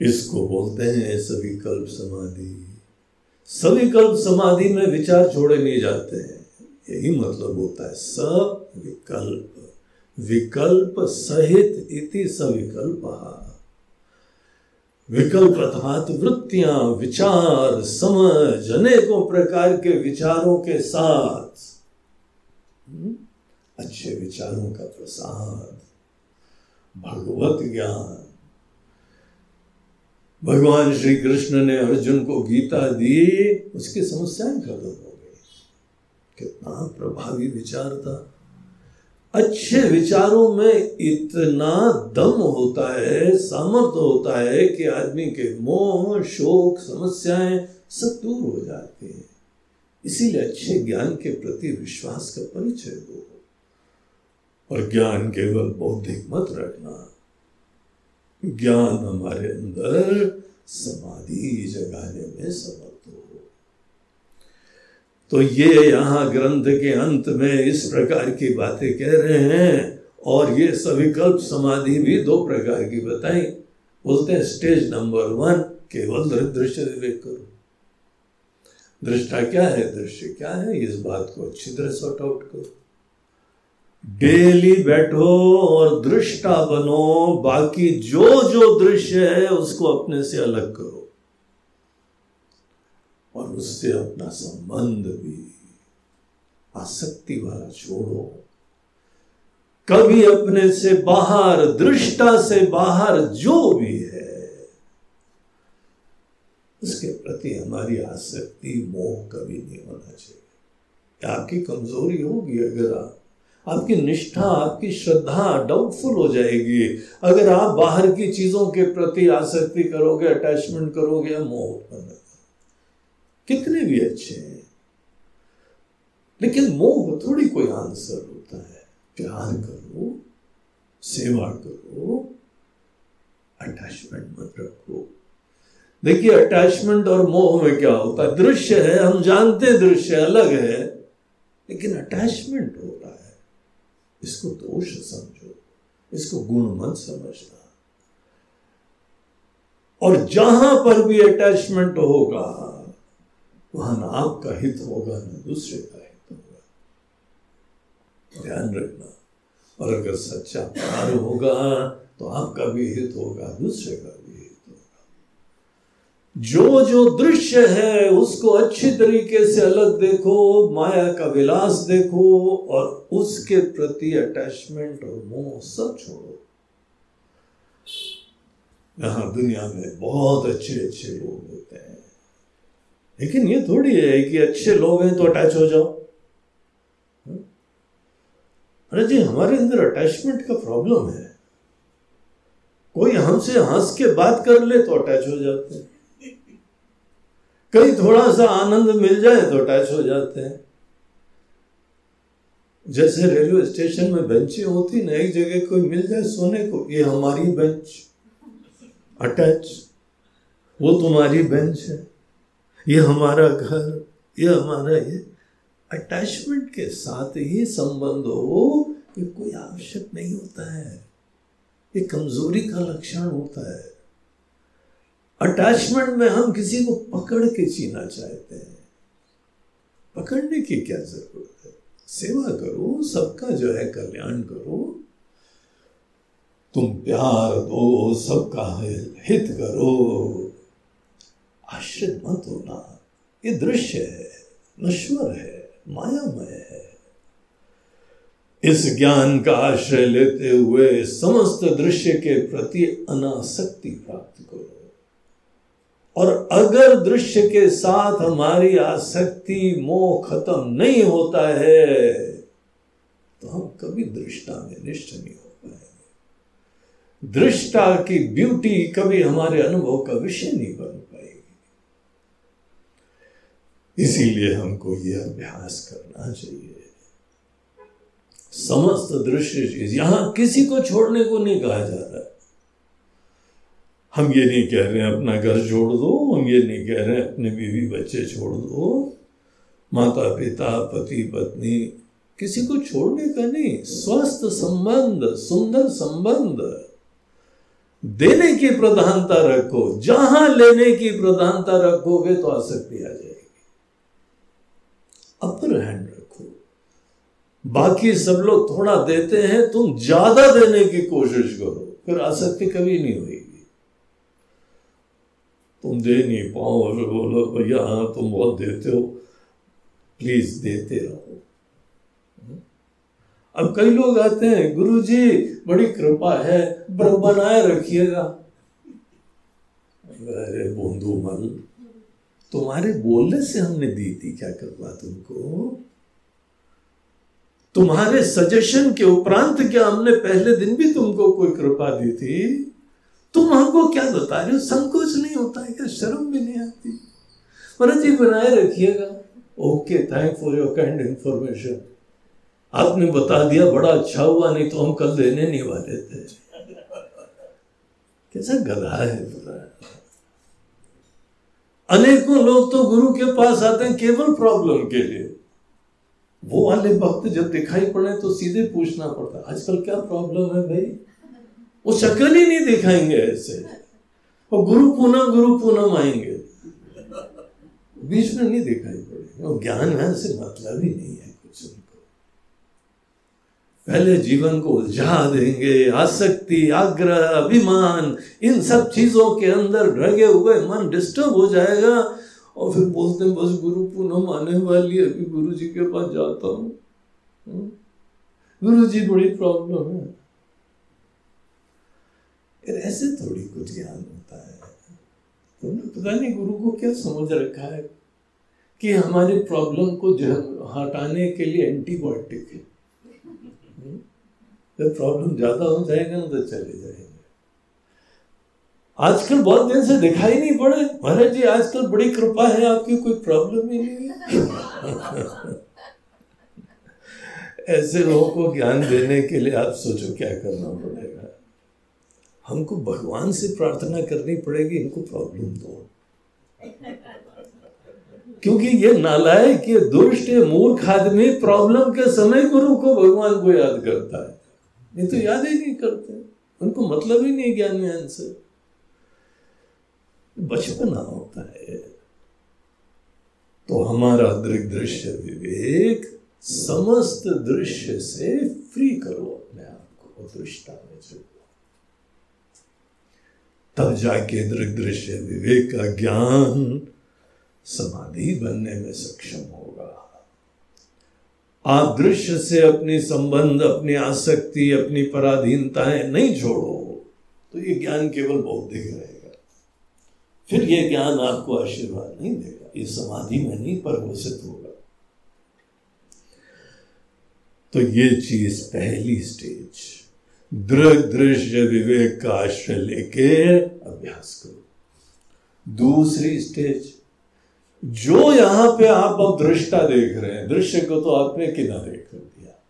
इसको बोलते हैं सभी कल्प समाधि। सविकल्प समाधि में विचार छोड़े नहीं जाते हैं। यही मतलब होता है सविकल्प। विकल्प विकल्प सहित इति सविकल्प। विकल्प अर्थात वृत्तियाँ विचार समझ अनेकों प्रकार के विचारों के साथ। हम्म, अच्छे विचारों का प्रसाद। भगवत ज्ञान। भगवान श्री कृष्ण ने अर्जुन को गीता दी, उसकी समस्याएँ खत्म हो गई। कितना प्रभावी विचार था। अच्छे विचारों में इतना दम होता है सामर्थ्य होता है कि आदमी के मोह, शोक, समस्याएँ सब दूर हो जाते हैं। इसीलिए अच्छे ज्ञान के प्रति विश्वास का परिचय दो। और ज्ञान केवल बौद्धिक मत रखना ज्ञान हमारे अंदर समाधि जगाने में समर्थ हो। तो ये यहाँ ग्रंथ के अंत में इस प्रकार की बातें कह रहे हैं और ये सविकल्प समाधि भी दो प्रकार की बताई। बोलते हैं स्टेज नंबर वन केवल दृश्य विवेक करो। दृष्टा क्या है? दृश्य क्या है? इस बात को अच्छी तरह सॉर्ट आउट करो। डेली बैठो और दृष्टा बनो, बाकी जो जो दृश्य है, उसको अपने से अलग करो। और उससे अपना संबंध भी, आसक्ति वाला छोड़ो। कभी अपने से बाहर, दृष्टा से बाहर जो भी है, उसके प्रति हमारी आसक्ति, मोह कभी नहीं होना चाहिए। आपकी कमज़ोरी होगी अगर आप आपकी निष्ठा, आपकी श्रद्धा डाउटफुल हो जाएगी। अगर आप बाहर की चीज़ों के प्रति आसक्ति करोगे अटैचमेंट करोगे मोह उत्पन्न कितने भी अच्छे हैं। लेकिन मोह थोड़ी कोई आंसर होता है। प्यार करो, सेवा करो अटैचमेंट मत रखो। देखिए अटैचमेंट और मोह में क्या होता है? दृश्य है, हम जानते हैं दृश्य अलग है, लेकिन अटैचमेंट हो। इसको दोष समझो, इसको गुण मत समझना। और जहाँ पर भी अटैचमेंट होगा, वहाँ ना आपका हित होगा, ना दूसरे का हित होगा। ध्यान रखना। और अगर सच्चा प्यार होगा तो आपका भी हित होगा, दूसरे का जो जो दृश्य है, उसको अच्छी तरीके से अलग देखो, माया का विलास देखो और उसके प्रति अटैचमेंट और मोह सब छोड़ो। यहाँ दुनिया में बहुत अच्छे अच्छे लोग होते हैं। लेकिन ये थोड़ी है कि अच्छे लोग हैं तो अटैच हो जाओ। अरे जी, हमारे अंदर अटैचमेंट का प्रॉब्लम है। कोई हमसे हंस के बात कर ले तो अटैच हो जाते हैं। कहीं थोड़ा सा आनंद मिल जाए तो अटैच हो जाते हैं। जैसे रेलवे स्टेशन में बेंचें होती, ना एक जगह कोई मिल जाए सोने को, ये हमारी बेंच। अटैच वो तुम्हारी बेंच है। ये हमारा घर, ये हमारा ये। अटैचमेंट के साथ ही संबंध हो ये कोई आवश्यक नहीं होता है। ये कमज़ोरी का लक्षण होता है। अटैचमेंट में हम किसी को पकड़ के जीना चाहते हैं। पकड़ने की क्या ज़रूरत है? सेवा करो, सबका जो है कल्याण करो। तुम प्यार दो, सबका हित करो। आश्रित मत होना, ये दृश्य है, नश्वर है, मायामय है। इस ज्ञान का आश्रय लेते हुए समस्त दृश्य के प्रति अनासक्ति प्राप्त करो। और अगर दृश्य के साथ हमारी आसक्ति मोह खत्म नहीं होता है तो हम कभी दृष्टा में निष्ठ नहीं हो पाएँगे। दृष्टा की ब्यूटी कभी हमारे अनुभव का विषय नहीं बन पाएगी। इसीलिए हमको यह अभ्यास करना चाहिए। समस्त दृश्य चीज़ यहाँ किसी को छोड़ने को नहीं कहा जा रहा। हम ये नहीं कह रहे हैं, अपना घर छोड़ दो, हम ये नहीं कह रहे हैं, अपने बीवी बच्चे छोड़ दो। माता पिता, पति पत्नी, किसी को छोड़ने का नहीं, स्वस्थ संबंध, सुंदर संबंध। देने की प्रधानता रखो, जहाँ लेने की प्रधानता रखोगे तो आसक्ति आ जाएगी। अपर हैंड रखो। बाकी सब लोग थोड़ा देते हैं, तुम ज़्यादा देने की कोशिश करो, फिर आसक्ति कभी नहीं होगी। तुम दे नहीं पाओ और बोलो भैया हाँ तुम बहुत देते हो। प्लीज़ देते रहो। अब कई लोग आते हैं गुरु जी बड़ी कृपा है बनाए रखिएगा। अरे बोंदू मल तुम्हारे बोलने से हमने दी थी, क्या कृपा तुमको? तुम्हारे सजेशन के उपरांत क्या हमने पहले दिन भी तुमको कोई कृपा दी थी? तुम हमको क्या बता रहे हो? संकोच नहीं होता है शर्म भी नहीं आती। महाराज जी, बनाए रखिएगा। Okay thank for your kind information आपने बता दिया, बड़ा अच्छा हुआ, नहीं तो हम कल देने नहीं वाले थे। कैसा गधा है पूरा अनेकों लोग तो गुरु के पास आते हैं केवल प्रॉब्लम के लिए। वो वाले वक्त जब दिखाई पड़े तो सीधे पूछना पड़ता है, आजकल क्या प्रॉब्लम है भाई? वो शक्ल ही नहीं दिखाएँगे ऐसे। वो गुरु पूनम गुरु पूनम आएँगे। बीच में नहीं दिखाई पड़ेगा वो ज्ञान है से मतलब ही नहीं है कुछ उनको। पहले जीवन को उलझा देंगे, आसक्ति, आग्रह, अभिमान, इन सब चीज़ों के अंदर रगे हुए मन डिस्टर्ब हो जाएगा और फिर बोलते हैं, बस गुरु पूनम आने वाली अभी गुरु जी के पास जाता हूँ। हम्म? गुरु जी बड़ी प्रॉब्लम है। ऐसे थोड़ी कुछ ज्ञान होता है। तुमने पता नहीं गुरु को क्या समझ रखा है कि हमारी प्रॉब्लम को हटाने के लिए एंटीबायोटिक है? हम्म? जब प्रॉब्लम ज़्यादा हो जाएगा ना तो चले जाएँगे। आजकल बहुत दिन से दिखाई नहीं पड़े। महाराज जी, आजकल बड़ी कृपा है, आपकी कोई प्रॉब्लम ही नहीं है। ऐसे लोगों को ज्ञान देने के लिए आप सोचो क्या करना पड़ेगा। हमको भगवान से प्रार्थना करनी पड़ेगी, इनको प्रॉब्लम दो। क्योंकि ये नालायक, ये दुष्ट, ये मूर्ख आदमी प्रॉब्लम के समय गुरु को भगवान को याद करता है। नहीं तो याद ही नहीं करते। उनको मतलब ही नहीं ज्ञान ज्ञान से बचपना होता है। तो हमारा दृग दृश्य विवेक समस्त दृश्य से फ्री करो अपने आप को, दृष्टा में जो तब जाके दृग दृश्य विवेक का ज्ञान समाधि बनने में सक्षम होगा। आप दृश्य से अपनी संबंध, अपनी आसक्ति, अपनी पराधीनताएँ नहीं छोड़ो तो ये ज्ञान केवल बौद्धिक रहेगा। फिर ये ज्ञान आपको आशीर्वाद नहीं देगा, ये समाधि में नहीं परिवर्तित होगा। तो ये चीज़ पहली स्टेज। दृग दृश्य विवेक का आश्रय लेके अभ्यास करो। दूसरी स्टेज, जो यहाँ पे आप अब दृष्टा देख रहे हैं, दृश्य को तो आपने किनारे कर दिया।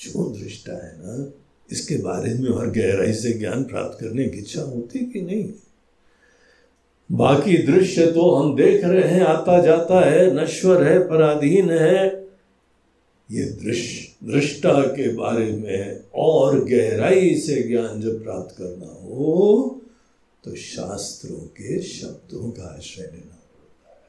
जो दृष्टा है ना, इसके बारे में और गहराई से ज्ञान प्राप्त करने की इच्छा होती कि नहीं? बाकी दृश्य तो हम देख रहे हैं, आता जाता है, नश्वर है, पराधीन है ये दृश्य दृष्टा के बारे में और गहराई से ज्ञान जब प्राप्त करना हो तो शास्त्रों के शब्दों का आश्रय लेना होता है।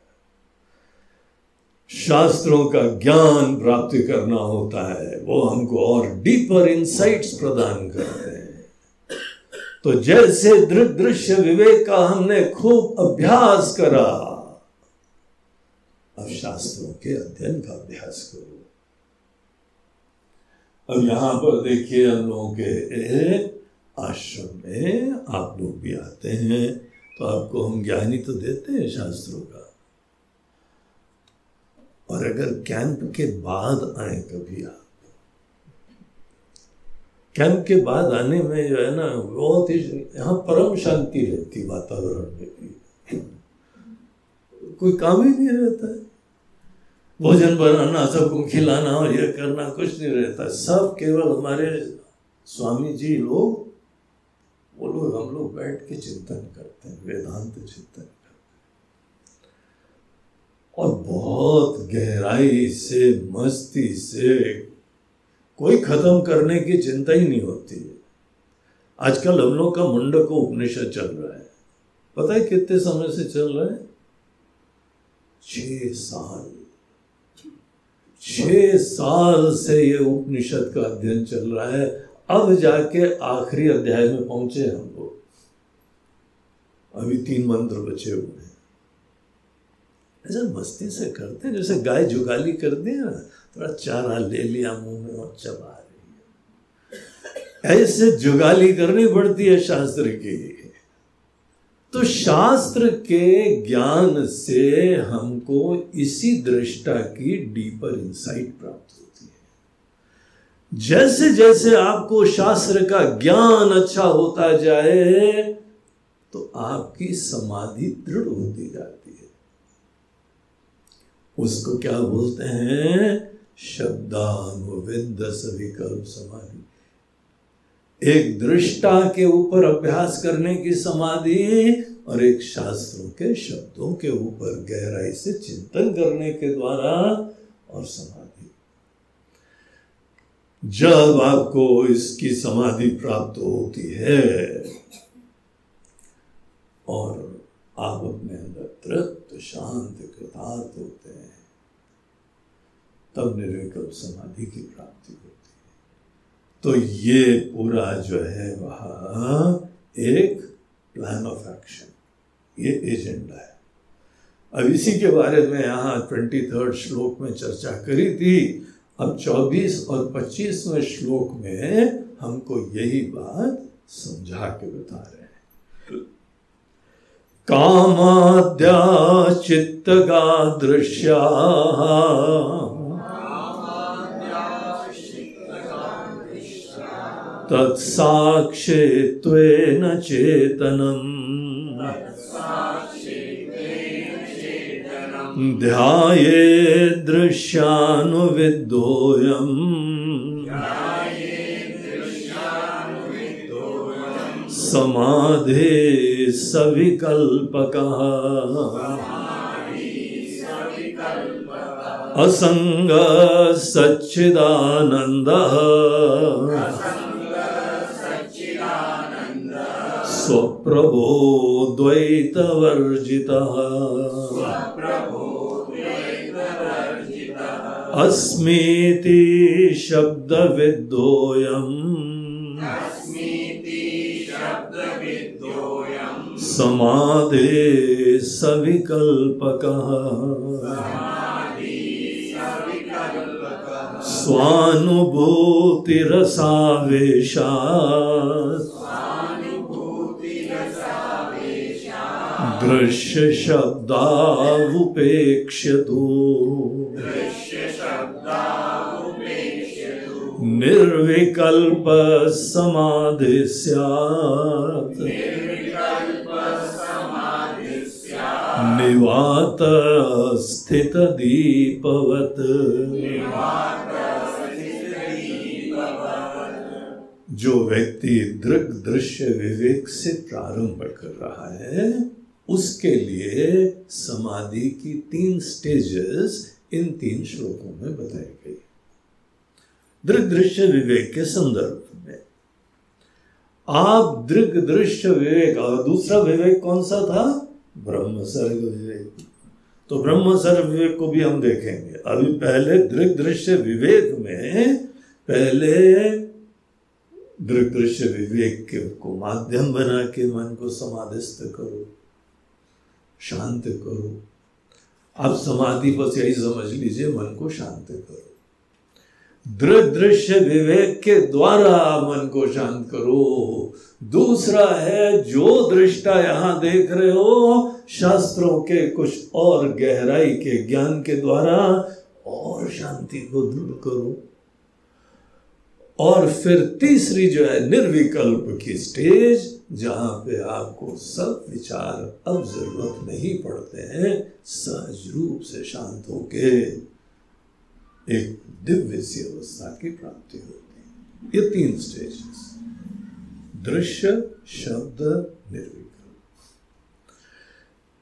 शास्त्रों का ज्ञान प्राप्त करना होता है, वो हमको और डीपर इंसाइट्स प्रदान करते हैं। तो जैसे दृश्य विवेक का हमने खूब अभ्यास करा, अब शास्त्रों के अध्ययन का अभ्यास करो। अब यहाँ पर देखिए हम लोगों के आश्रम में आप लोग भी आते हैं तो आपको हम ज्ञानी तो देते हैं शास्त्रों का। और अगर कैंप के बाद आए कभी आप, कैंप के बाद आने में जो है ना, बहुत ही यहाँ परम शांति रहती वातावरण में भी। कोई काम ही नहीं रहता है। भोजन बनाना, सबको खिलाना और ये करना, कुछ नहीं रहता। सब केवल हमारे स्वामी जी लोग, वो लोग हम लोग बैठ के चिंतन करते हैं, वेदांत चिंतन करते हैं। और बहुत गहराई से, मस्ती से, कोई खत्म करने की चिंता ही नहीं होती है। आजकल हम लोग का मुंडक उपनिषद चल रहा है। पता है कितने समय से चल रहा है? छ साल। छ साल से ये उपनिषद का अध्ययन चल रहा है। अब जाके आखिरी अध्याय में पहुँचे हम लोग। अभी तीन मंत्र बचे हुए हैं। ऐसा मस्ती से करते हैं, जैसे गाय जुगाली करते हैं ना, थोड़ा चारा ले लिया मुँह में और चबा रही है। ऐसे जुगाली करनी पड़ती है शास्त्र की। तो शास्त्र के ज्ञान से हमको इसी दृष्टा की डीपर इंसाइट प्राप्त होती है। जैसे जैसे आपको शास्त्र का ज्ञान अच्छा होता जाए तो आपकी समाधि दृढ़ होती जाती है। उसको क्या बोलते हैं? शब्दानुविद सविकल्प समाधि। एक दृष्टा के ऊपर अभ्यास करने की समाधि और एक शास्त्रों के शब्दों के ऊपर गहराई से चिंतन करने के द्वारा और समाधि। जब आपको इसकी समाधि प्राप्त होती है और आप अपने अंदर तृप्त, शांत, कृतार्थ होते हैं, तब निर्विकल्प समाधि की प्राप्ति होती तो ये पूरा जो है वह एक प्लान ऑफ़ एक्शन ये एजेंडा है। अब इसी के बारे में यहाँ ट्वेंटी थर्ड श्लोक में चर्चा करी थी। अब चौबीस और पच्चीसवें श्लोक में हमको यही बात समझा के बता रहे हैं। कामाद्या चित्तगा दृश्या तत्साक्षित्वेन चेतनम्। ध्याये दृश्यानुविद्धोऽयम्। समाधे सविकल्पकः। असंग सच्चिदानन्दः स्वप्रभो द्वैतवर्जितः। अस्मीति शब्दविद्धोऽयम्। समाधे सविकल्पकः। स्वानुभूतिरसावेशात्। दृश्य शब्दावुपेक्ष्यतु निर्विकल्प समाधि स्यात् दीपवत जो व्यक्ति दृग दृश्य विवेक से प्रारंभ कर रहा है उसके लिए समाधि की तीन स्टेजेस इन तीन श्लोकों में बताई गई। दृग दृश्य विवेक के संदर्भ में। आप दृग दृश्य विवेक, और दूसरा विवेक कौन सा था? ब्रह्म सर्ग विवेक। तो ब्रह्म सर्ग विवेक को भी हम देखेंगे। अभी पहले दृग दृश्य विवेक में, पहले दृग दृश्य विवेक के को माध्यम बना के मन को समाधिस्थ करो। शांत करो। आप समाधि बस यही समझ लीजिए, मन को शांत करो। दृग दृश्य विवेक के द्वारा मन को शांत करो। दूसरा है, जो दृष्टा यहाँ देख रहे हो, शास्त्रों के कुछ और गहराई के ज्ञान के द्वारा और शांति को दृढ़ करो। और फिर तीसरी जो है, निर्विकल्प की स्टेज जहाँ पे आपको सब विचार अब ज़रूरत नहीं पड़ते हैं, सहज रूप से शांत होके एक दिव्य सी अवस्था की प्राप्ति होती है। ये तीन स्टेजेस दृश्य, शब्द, निर्विकल्प।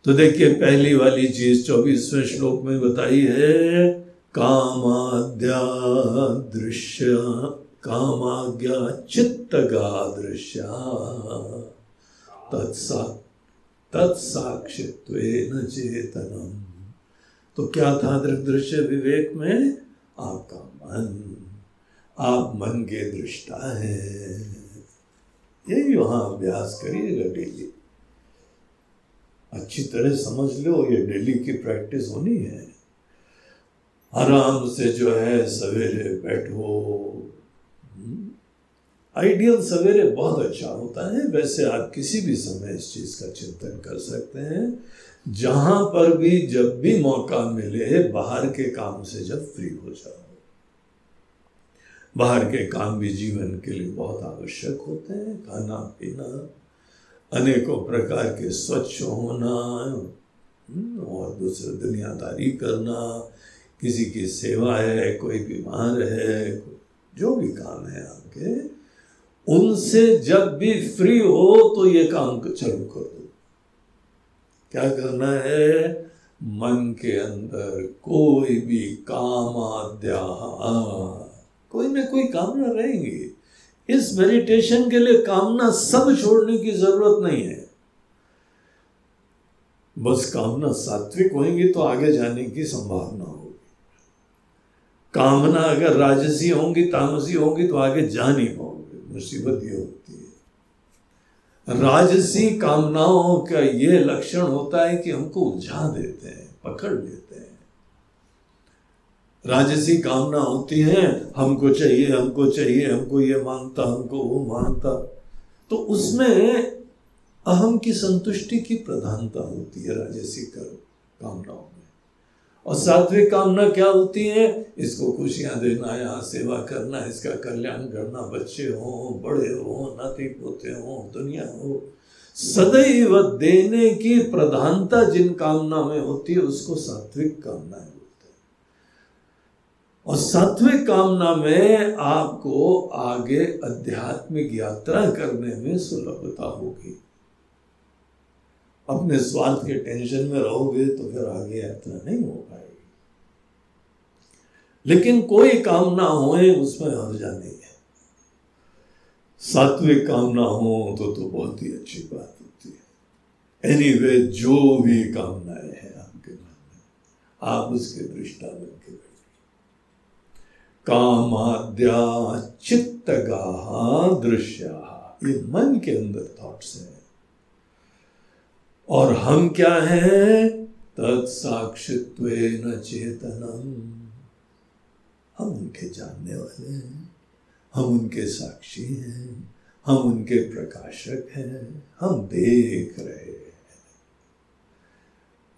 तो देखिए, पहली वाली चीज़ चौबीसवें श्लोक में बताई है कामाद्या दृश्य कामाज्ञा चित्त का दृश्य तत्सा तत्साक्षित्व चेतनम। तो क्या था दृश्य विवेक में? आपका मन। आप मन के दृष्टा है। यही वहाँ अभ्यास करिएगा डेली। अच्छी तरह समझ लो, ये डेली की प्रैक्टिस होनी है। आराम से जो है, सवेरे बैठो आइडियल सवेरे बहुत अच्छा होता है। वैसे आप किसी भी समय इस चीज़ का चिंतन कर सकते हैं। जहाँ पर भी जब भी मौका मिले बाहर के काम से जब फ्री हो जाओ। बाहर के काम भी जीवन के लिए बहुत आवश्यक होते हैं। खाना पीना अनेकों प्रकार के स्वच्छ होना हम्म, और दूसरे दुनियादारी करना किसी की सेवा है कोई बीमार है जो भी काम है आपके उनसे जब भी फ्री हो तो ये काम चालू कर दो। क्या करना है? मन के अंदर कोई भी काम आद्या कोई ना कोई कामना रहेंगी। इस मेडिटेशन के लिए कामना सब छोड़ने की ज़रूरत नहीं है। बस कामना सात्विक होंगी तो आगे जाने की संभावना होगी। कामना अगर राजसी होंगी, तामसी होंगी तो आगे जा नहीं पाओगे। मुसीबत ये होती है। राजसी कामनाओं का ये लक्षण होता है कि हमको उलझा देते हैं, पकड़ लेते हैं। राजसी कामना होती है, हमको चाहिए हमको चाहिए, हमको ये माँगता हमको वो माँगता तो उसमें अहम की संतुष्टि की प्रधानता होती है राजसी कामनाओं और सात्विक कामना क्या होती है? इसको खुशियाँ देना, यहाँ सेवा करना, इसका कल्याण करना। बच्चे हो, बड़े हो, नाती पोते हो, दुनिया हो। सदैव देने की प्रधानता जिन कामना में होती है, उसको सात्विक कामना है और सात्विक कामना में आपको आगे आध्यात्मिक यात्रा करने में सुलभता होगी। अपने स्वार्थ के टेंशन में रहोगे तो फिर आगे यात्रा नहीं हो पाएगी। लेकिन कोई कामना हो उसमें हर्जा नहीं है। सात्विक कामना हो तो तो बहुत ही अच्छी बात होती है। एनीवे anyway, जो भी कामनाएँ हैं आपके मन में आप उसके दृष्टा बन के कामाद्या चित्त दृश्य ये मन के अंदर थॉट्स है। और हम क्या है? तत्साक्षित्व न चेतनम। हम उनके जानने वाले हैं। हम उनके साक्षी हैं। हम उनके प्रकाशक हैं। हम देख रहे हैं।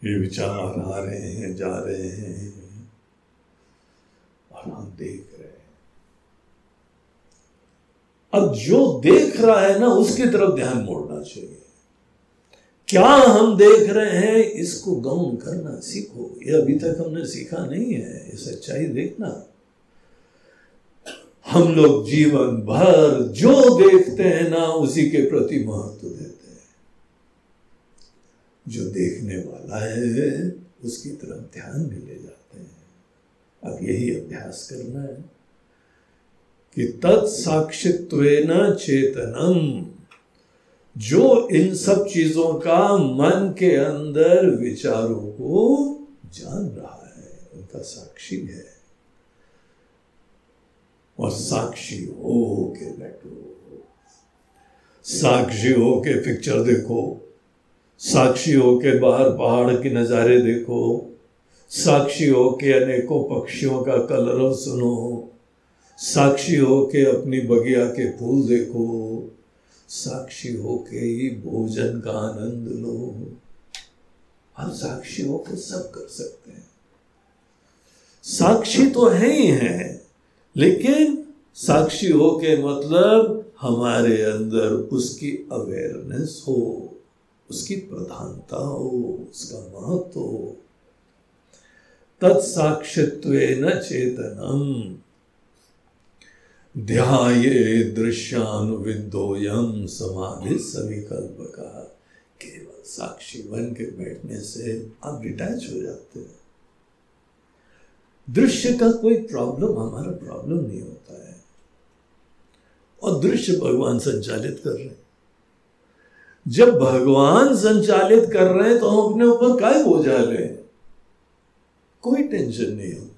ये विचार आ रहे हैं, जा रहे हैं। और हम देख रहे हैं। अब जो देख रहा है ना, उसकी तरफ़ ध्यान मोड़ना चाहिए। क्या हम देख रहे हैं? इसको गौन करना सीखो। ये अभी तक हमने सीखा नहीं है। ये सच्चाई देखना। हम लोग जीवन भर जो देखते हैं ना, उसी के प्रति महत्व देते हैं। जो देखने वाला है, उसकी तरफ़ ध्यान भी ले जाते हैं। अब यही अभ्यास करना है कि तत्साक्षित्व न चेतनम। जो इन सब चीज़ों का मन के अंदर विचारों को जान रहा है, उनका साक्षी है। और साक्षी हो के बैठो। साक्षी हो के पिक्चर देखो। साक्षी हो के बाहर पहाड़ के नज़ारे देखो। साक्षी हो के अनेकों पक्षियों का कलरव सुनो। साक्षी हो के अपनी बगिया के फूल देखो। साक्षी होके ही भोजन का आनंद लो। हम साक्षी हो के सब कर सकते हैं। साक्षी तो है ही है, लेकिन साक्षी हो के मतलब हमारे अंदर उसकी अवेयरनेस हो, उसकी प्रधानता हो, उसका महत्व हो। तत्साक्षित्व न चेतनम। ध्याये दृश्यानुविदोयम समाधि सविकल्प का केवल साक्षी बन के बैठने से आप डिटैच हो जाते हैं। दृश्य का कोई प्रॉब्लम हमारा प्रॉब्लम नहीं होता है। और दृश्य भगवान संचालित कर रहे हैं। जब भगवान संचालित कर रहे हैं तो हम अपने ऊपर काय हो बोझा लें कोई टेंशन नहीं हमको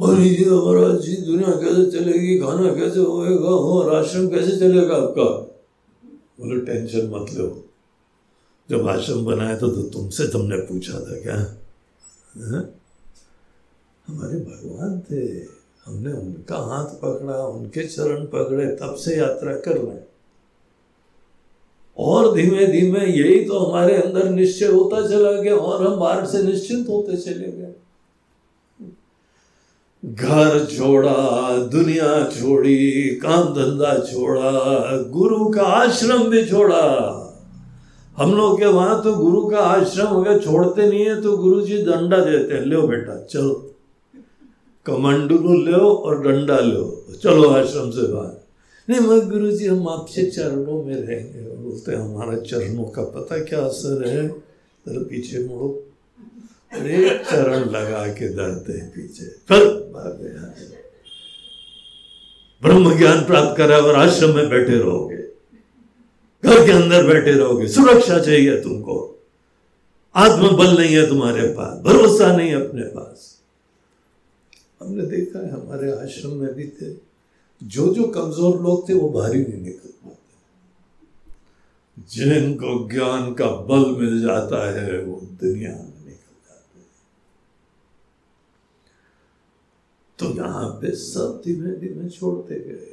और ये हमारा जी दुनिया कैसे चलेगी खाना कैसे होएगा और आश्रम कैसे चलेगा आपका? बोले टेंशन मत लो। जब आश्रम बनाया तो, तो तुमसे तुमने पूछा था क्या? है? हमारे भगवान थे। हमने उनका हाथ पकड़ा उनके चरण पकड़े तब से यात्रा कर रहे और धीमे धीमे यही तो हमारे अंदर निश्चय होता चला गया और हम बाहर से निश्चिंत होते चले गए। घर छोड़ा दुनिया छोड़ी काम धंधा छोड़ा गुरु का आश्रम भी छोड़ा हम लोग के वहाँ तो गुरु का आश्रम अगर छोड़ते नहीं है तो गुरु जी दंडा देते हैं लो बेटा, चलो। कमंडलू लो और डंडा लो चलो आश्रम से बाहर। नहीं, मैं गुरु जी हम आपसे चरणों में रहेंगे। बोलते हमारा चरणों का पता क्या असर है? पीछे मुड़ो। अरे, चरण लगा के डरते पीछे। फिर ब्रह्म ज्ञान प्राप्त करा और आश्रम में बैठे रहोगे। घर के अंदर बैठे रहोगे। सुरक्षा चाहिए तुमको। आत्मबल नहीं है तुम्हारे पास। भरोसा नहीं अपने पास। हमने देखा है, हमारे आश्रम में भी थे। जो जो कमज़ोर लोग थे, वो भारी नहीं निकल पाते। जिनको ज्ञान का बल मिल जाता है, वो दुनिया में तो यहाँ पे सब धीमे धीमे छोड़ते गए।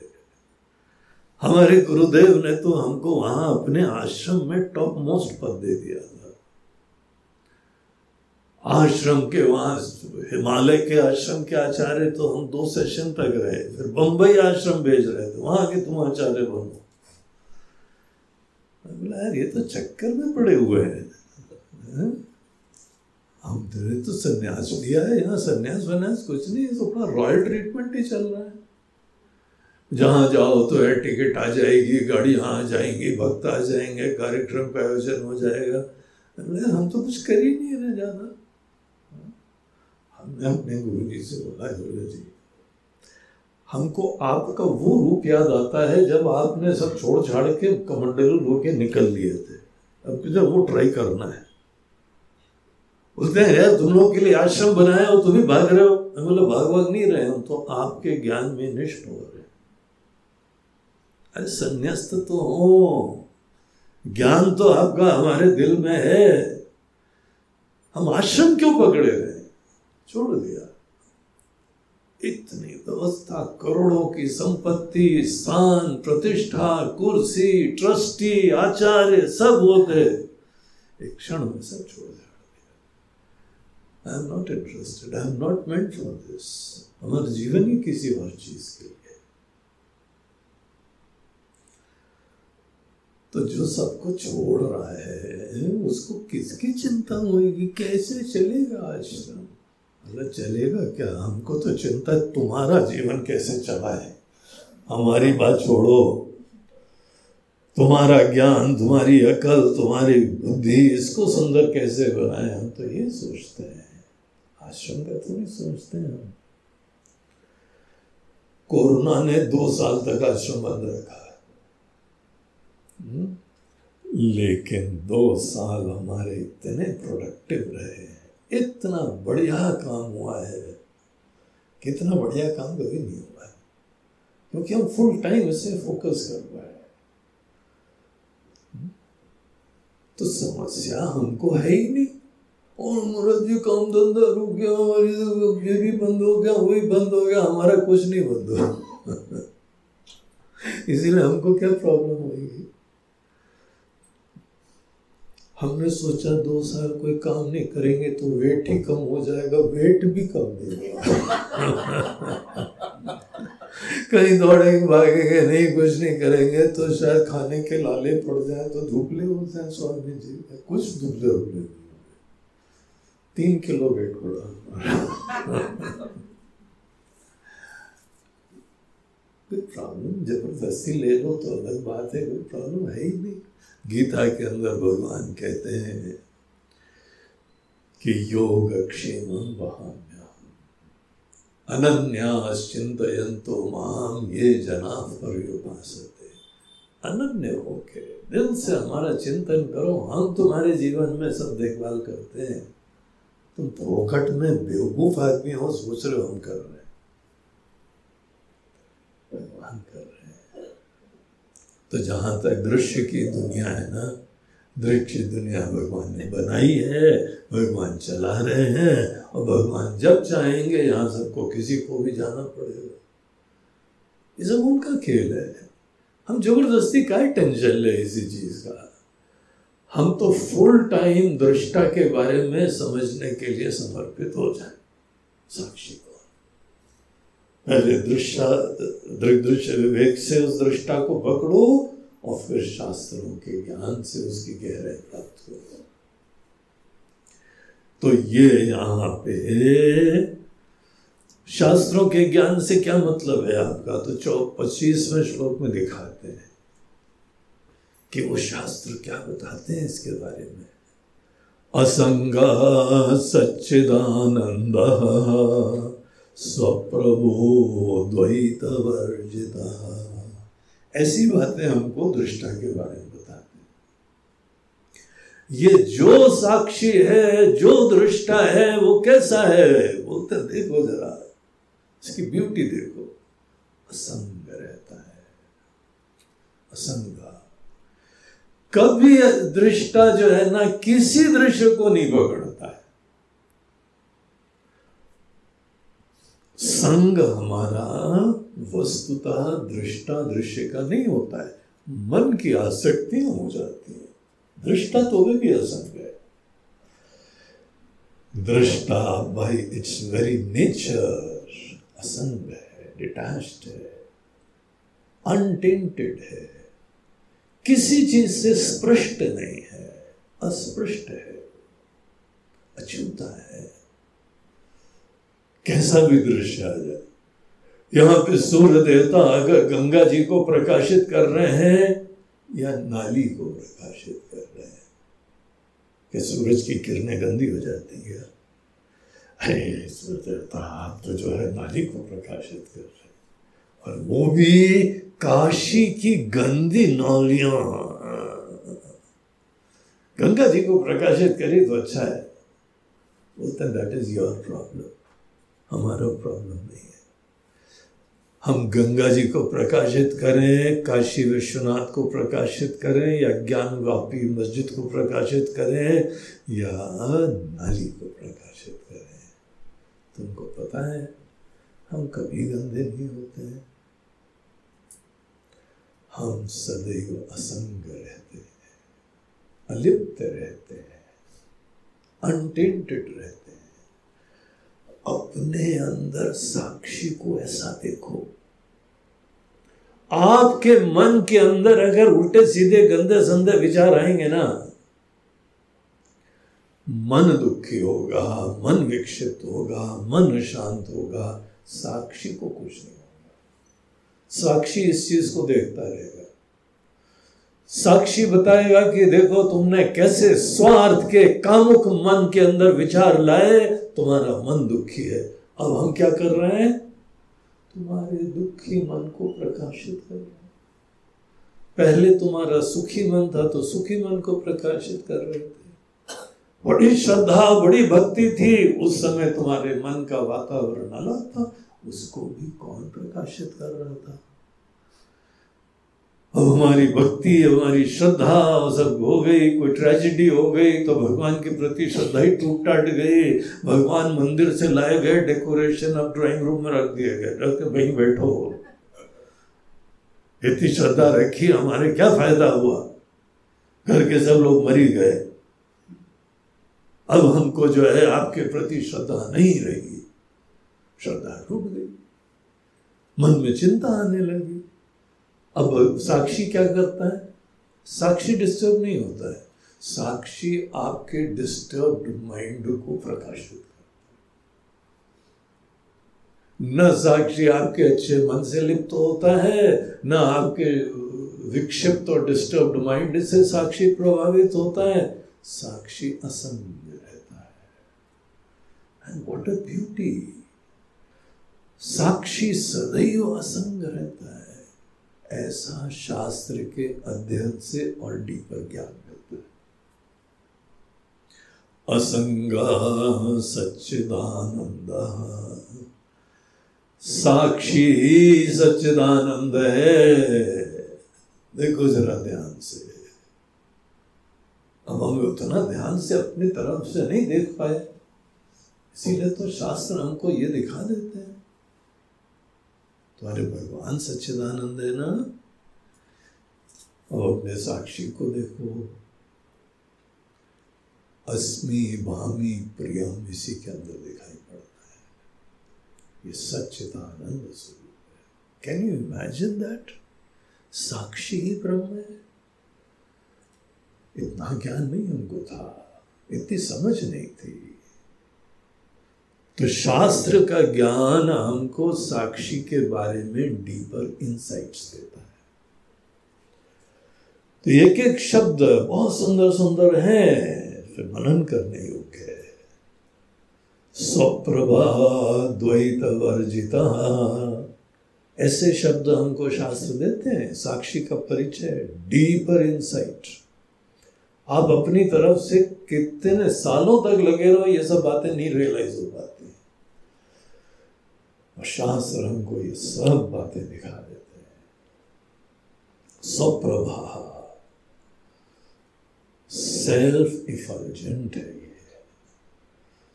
हमारे गुरुदेव ने तो हमको वहाँ अपने आश्रम में टॉप मोस्ट पद दे दिया था। आश्रम के वहाँ हिमालय के आश्रम के आचार्य तो हम दो सेशन तक रहे। फिर बंबई आश्रम भेज रहे थे। वहाँ के तुम आचार्य बनो। बोला, यार, ये तो चक्कर में पड़े हुए हैं? हमने तो संन्यास लिया है, यहाँ सन्यास वन्यास कुछ नहीं है तो अपना रॉयल ट्रीटमेंट ही चल रहा है। जहाँ जाओ तो है टिकट आ जाएगी, गाड़ी यहाँ जाएँगी, भक्त आ जाएँगे, कार्यक्रम का आयोजन हो जाएगा। अरे, हम तो कुछ कर ही नहीं रहे ज़्यादा। हमने अपने गुरु जी से बोला गुरु जी, हमको आपका वो रूप याद आता है, जब आपने सब छोड़ छाड़ के कमंडल होके निकल लिए थे। अब जब वो ट्राई करना है हैं यार, तुम लोग के लिए आश्रम बनाया हो, तुम ही भाग रहे हो। मैं बोला, भाग भाग नहीं रहे हम तो आपके ज्ञान में निष्ठ हो रहे अरे, संन्यास्त तो हो। ज्ञान तो आपका हमारे दिल में है। हम आश्रम क्यों पकड़े रहे छोड़ दिया। इतनी व्यवस्था, करोड़ों की संपत्ति स्थान प्रतिष्ठा, कुर्सी, ट्रस्टी, आचार्य, सब होते। एक क्षण में सब छोड़ I am not interested I am not meant for this हमारा जीवन ही किसी और चीज़ के लिए तो जो सबको छोड़ रहा है उसको किसकी चिंता होगी कैसे चलेगा आश्रम अरे चलेगा क्या हमको तो चिंता तुम्हारा जीवन कैसे चला है हमारी बात छोड़ो तुम्हारा ज्ञान तुम्हारी अकल तुम्हारी बुद्धि इसको सुंदर कैसे बनाए हम तो ये सोचते हैं आश्रम का थोड़ी सोचते हैं। हम कोरोना ने दो साल तक आश्रम बंद रखा हम्म? लेकिन दो साल हमारे इतने प्रोडक्टिव रहे इतना बढ़िया काम हुआ है। कितना बढ़िया काम कभी नहीं हुआ है। क्योंकि हम फुल टाइम इसे फोकस कर पाए हम्म? तो समस्या हमको है ही नहीं। और महाराज जी, काम धंधा रुक गया, हमारी तो ये भी बंद हो गया वही बंद हो गया, हमारा कुछ नहीं बंद हो इसीलिए हमको क्या प्रॉब्लम होगी हमने सोचा दो साल कोई काम नहीं करेंगे तो वेट ही कम हो जाएगा वेट भी कम नहीं कहीं दौड़ेंगे, भागेंगे, नहीं, कुछ नहीं करेंगे तो शायद खाने के लाले पड़ जाए तो धुपले हो जाए स्वामी जी। कुछ धुपले उबले तीन किलो वेट बढ़ा कोई प्रॉब्लम ज़बरदस्ती ले लो तो अलग बात है, कोई प्रॉब्लम है ही नहीं। गीता के अंदर भगवान कहते हैं कि योग क्षेम वहाम्या अनन्याश्चिंतयंतो माम ये जना पर पर्युपासते। अनन्य होके दिल से हमारा चिंतन करो, हम तुम्हारे जीवन में सब देखभाल करते हैं। तुम फोकट में बेवकूफ़ आदमी हो, सोच रहे हो हम कर रहे हैं। भगवान कर रहे हैं। तो जहाँ तक दृश्य की दुनिया है ना, दृश्य दुनिया भगवान ने बनाई है, भगवान चला रहे हैं, और भगवान जब चाहेंगे, यहाँ सबको किसी को भी जाना पड़ेगा। ये सब उनका खेल है। हम ज़बरदस्ती का टेंशन ले इसी चीज़ का? हम तो फुल टाइम दृष्टा के बारे में समझने के लिए समर्पित हो जाए। साक्षी को। पहले दृश्य दृश्य विवेक से उस दृष्टा को पकड़ो और फिर शास्त्रों के ज्ञान से उसकी गहराई प्राप्त करो। तो ये यहाँ पे शास्त्रों के ज्ञान से क्या मतलब है आपका? तो चौ, पच्चीसवें श्लोक में दिखाते हैं। कि वो शास्त्र क्या बताते हैं इसके बारे में? असंग सच्चिदानंद स्वप्रभो द्वैत वर्जिता ऐसी बातें हमको दृष्टा के बारे में बताते हैं। ये जो साक्षी है, जो दृष्टा है, वो कैसा है? बोलते देखो जरा, इसकी ब्यूटी देखो। असंग रहता है। असंग कभी दृष्टा जो है ना किसी दृश्य को नहीं पकड़ता है। संग हमारा वस्तुतः दृष्टा दृश्य का नहीं होता है। मन की आसक्तियाँ हो जाती है। दृष्टा तो वे भी असंग है। दृष्टा बाई इट्स वेरी नेचर असंग है डिटैच्ड है अनटेंटेड है। किसी चीज़ से स्पृष्ट नहीं है, अस्पृष्ट है, अचूता है। कैसा भी दृश्य आ जाए, यहाँ पे सूर्य देवता अगर गंगा जी को प्रकाशित कर रहे हैं या नाली को प्रकाशित कर रहे हैं कि सूरज की किरणें गंदी हो जाती है अरे, सूर्य देवता, आप तो जो है नाली को प्रकाशित कर रहे हैं, और वो भी काशी की गंदी नालियाँ। गंगा जी को प्रकाशित करी तो अच्छा है। बोलते दैट इज़ योर प्रॉब्लम हमारा प्रॉब्लम नहीं है। हम गंगा जी को प्रकाशित करें, काशी विश्वनाथ को प्रकाशित करें, या ज्ञान वापी मस्जिद को प्रकाशित करें, या नाली को प्रकाशित करें। तुमको पता है, हम कभी गंदे नहीं होते हैं। हम सदैव असंग रहते हैं, अलिप्त रहते हैं अनटेंटेड रहते हैं। अपने अंदर साक्षी को ऐसा देखो। आपके मन के अंदर अगर उल्टे सीधे गंदे संदे विचार आएँगे ना, मन दुखी होगा, मन विक्षिप्त होगा, मन शांत होगा, साक्षी को कुछ नहीं। साक्षी इस चीज़ को देखता रहेगा। साक्षी बताएगा कि देखो तुमने कैसे स्वार्थ के कामुक मन के अंदर विचार लाए, तुम्हारा मन दुखी है। अब हम क्या कर रहे हैं? तुम्हारे दुखी मन को प्रकाशित कर रहे हैं। पहले तुम्हारा सुखी मन था तो सुखी मन को प्रकाशित कर रहे थे। बड़ी श्रद्धा, बड़ी भक्ति थी। उस समय तुम्हारे मन का वातावरण अलग था। उसको भी कौन प्रकाशित कर रहा था? अब हमारी भक्ति, हमारी श्रद्धा सब हो गई, कोई ट्रेजिडी हो गई तो भगवान के प्रति श्रद्धा ही टूट टाट गई। भगवान मंदिर से लाए गए डेकोरेशन अब ड्राइंग रूम में रख दिए गए। रख के वहीं बैठो। इतनी श्रद्धा रखी, हमारे क्या फ़ायदा हुआ? घर के सब लोग मरी गए। अब हमको जो है, आपके प्रति श्रद्धा नहीं रही। श्रद्धा रुक गई। मन में चिंता आने लगी। अब साक्षी क्या करता है? साक्षी डिस्टर्ब नहीं होता है। साक्षी आपके डिस्टर्ब माइंड को प्रकाशित करता न साक्षी आपके अच्छे मन से लिप्त होता है, न आपके विक्षिप्त और डिस्टर्ब माइंड से साक्षी प्रभावित होता है। साक्षी असंग रहता है। एंड व्हाट अ ब्यूटी साक्षी सदैव असंग रहता है। ऐसा शास्त्र के अध्ययन से और डीपर ज्ञान मिलता है। असंग सच्चिदानंद। साक्षी सच्चिदानंद है। देखो जरा ध्यान से। अब हम उतना ध्यान से अपनी तरफ़ से नहीं देख पाए। इसीलिए तो शास्त्र हमको ये दिखा देते हैं। तुम्हारे भगवान सच्चिदानंद है ना? और अपने साक्षी को देखो। अस्मि, भामी, प्रियम, इसी के अंदर दिखाई पड़ता है। ये सच्चिदानंद स्वरूप है। कैन यू इमेजिन दैट साक्षी ही ब्रह्म है। इतना ज्ञान नहीं हमको था। इतनी समझ नहीं थी। तो शास्त्र का ज्ञान हमको साक्षी के बारे में डीपर इंसाइट्स देता है। तो एक एक शब्द बहुत सुंदर सुंदर है, फिर मनन करने योग्य है। स्वप्रभा द्वैत वर्जिता। ऐसे शब्द हमको शास्त्र देते हैं, साक्षी का परिचय डीपर इंसाइट आप अपनी तरफ़ से कितने सालों तक लगे रहो, ये सब बातें नहीं रियलाइज़ हो पाती। और शास्त्र हमको ये सब बातें दिखा देते हैं। स्वप्रभा सेल्फ इफल्जेंट है ये।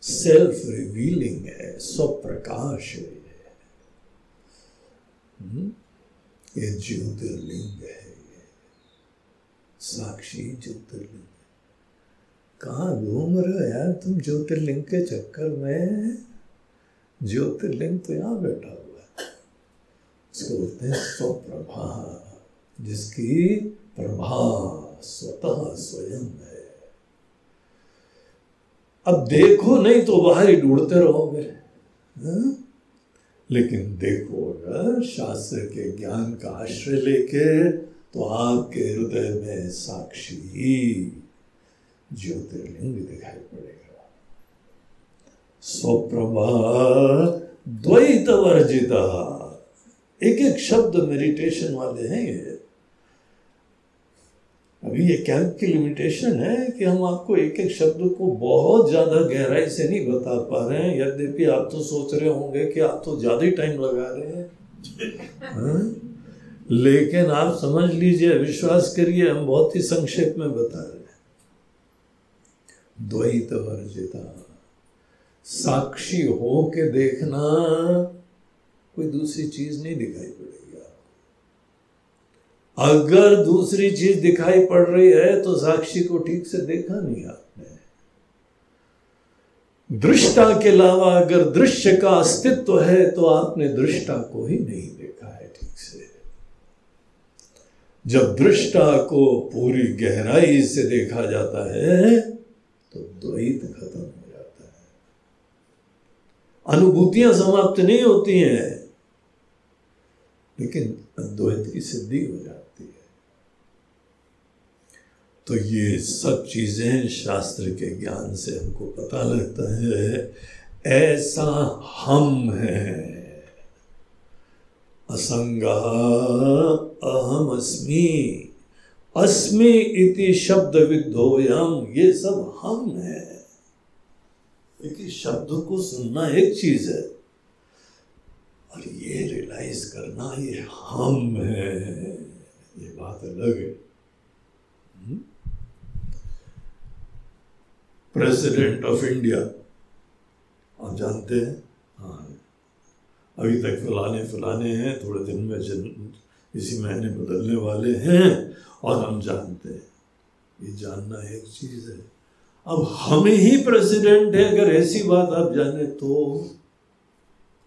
सेल्फ रिवीलिंग है, स्वप्रकाश है हम्म? ये ज्योतिर्लिंग है ये। साक्षी ज्योतिर्लिंग। कहा घूम रहे हो यार तुम ज्योतिर्लिंग के चक्कर में? ज्योतिर्लिंग तो यहाँ बैठा हुआ है। इसको बोलते हैं स्वप्रभा, जिसकी प्रभा स्वतः स्वयं है। अब देखो, नहीं तो बाहर ही ढूंढते रहोगे हाँ? लेकिन देखो, अगर शास्त्र के ज्ञान का आश्रय लेके तो आपके हृदय में साक्षी ज्योतिर्लिंग दिखाई पड़ेगा। स्वप्रभा द्वैत वर्जिता एक एक शब्द मेडिटेशन वाले हैं ये। अभी ये कैंप की लिमिटेशन है कि हम आपको एक एक शब्द को बहुत ज़्यादा गहराई से नहीं बता पा रहे हैं। यद्यपि आप तो सोच रहे होंगे कि आप तो ज़्यादा ही टाइम लगा रहे हैं। हाँ? लेकिन आप समझ लीजिए, विश्वास करिए, हम बहुत ही संक्षेप में बता रहे हैं। द्वैत वर्जिता साक्षी हो के देखना। कोई दूसरी चीज़ नहीं दिखाई पड़ेगी आपको। अगर दूसरी चीज़ दिखाई पड़ रही है तो साक्षी को ठीक से देखा नहीं आपने। दृष्टा के अलावा अगर दृश्य का अस्तित्व है तो आपने दृष्टा को ही नहीं देखा है ठीक से। जब दृष्टा को पूरी गहराई से देखा जाता है तो द्वैत खत्म अनुभूतियाँ समाप्त नहीं होती हैं। लेकिन अद्वैत की सिद्धि हो जाती है। तो ये सब चीज़ें शास्त्र के ज्ञान से हमको पता लगता है, ऐसा हम है। असंगा अहम अस्मि अस्मि इति शब्द विद्धोयम, ये सब हम है। क्योंकि शब्द को सुनना एक चीज़ है। और ये रियलाइज़ करना ये हम है। ये बात अलग है। प्रेसिडेंट ऑफ़ इंडिया आप जानते हैं? हाँ। अभी तक फलाने फलाने हैं, थोड़े दिन में जन, इसी महीने बदलने वाले हैं, और हम जानते हैं। ये जानना एक चीज़ है। अब हमें ही प्रेसिडेंट है, अगर ऐसी बात आप जाने तो।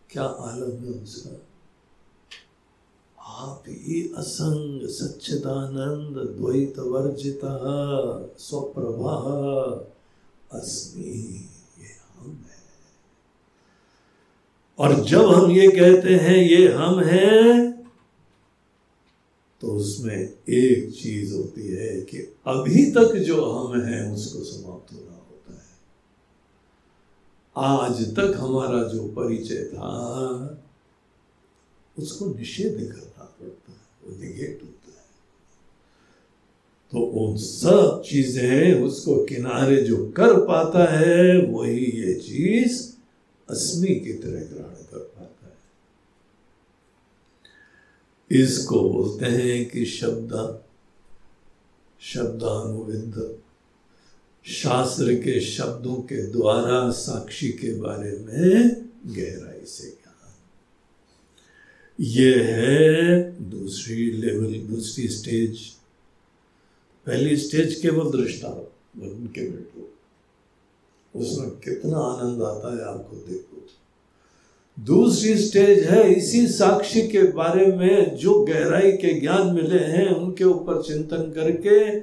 क्या आलम है उसका? आप ही असंग सच्चिदानंद, द्वैत वर्जिता स्वप्रभा अस्मि, ये हम है। और जब हम ये कहते हैं, ये हम हैं तो उसमें एक चीज़ होती है कि अभी तक जो हम हैं, उसको समाप्त होना होता है। आज तक हमारा जो परिचय था, उसको निषेध करना पड़ता है, वो निगेट होता है। तो वो सब चीज़ें उसको किनारे जो कर पाता है, वही ये चीज़ अस्मि की तरह ग्रहण कर पाता है इसको बोलते हैं कि शब्द, शब्दानुविंद। शास्त्र के शब्दों के द्वारा साक्षी के बारे में गहराई से ज्ञान। ये है दूसरी लेवल, दूसरी स्टेज। पहली स्टेज केवल दृष्टा, उनके बैठो। उसमें कितना आनंद आता है आपको देखो दूसरी स्टेज है इसी साक्षी के बारे में जो गहराई के ज्ञान मिले हैं उनके ऊपर चिंतन करके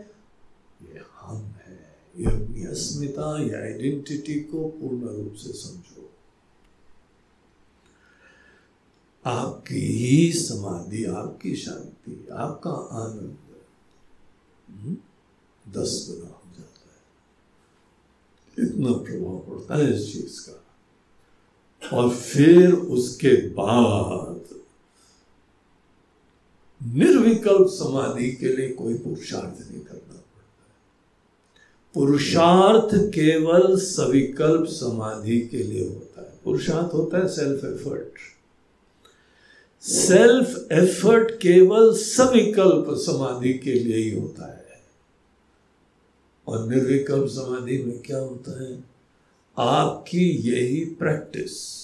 ये हम है। ये अपनी अस्मिता या आइडेंटिटी को पूर्ण रूप से समझो। आपकी ही समाधि आपकी शांति आपका आनंद हम्म, दस गुना हो जाता है। इतना प्रभाव पड़ता है इस चीज़ का। और फिर उसके बाद निर्विकल्प समाधि के लिए कोई पुरुषार्थ नहीं करना पड़ता। पुरुषार्थ केवल सविकल्प समाधि के लिए होता है। पुरुषार्थ होता है सेल्फ एफर्ट सेल्फ एफर्ट केवल सविकल्प समाधि के लिए ही होता है। और निर्विकल्प समाधि में क्या होता है? आपकी यही प्रैक्टिस।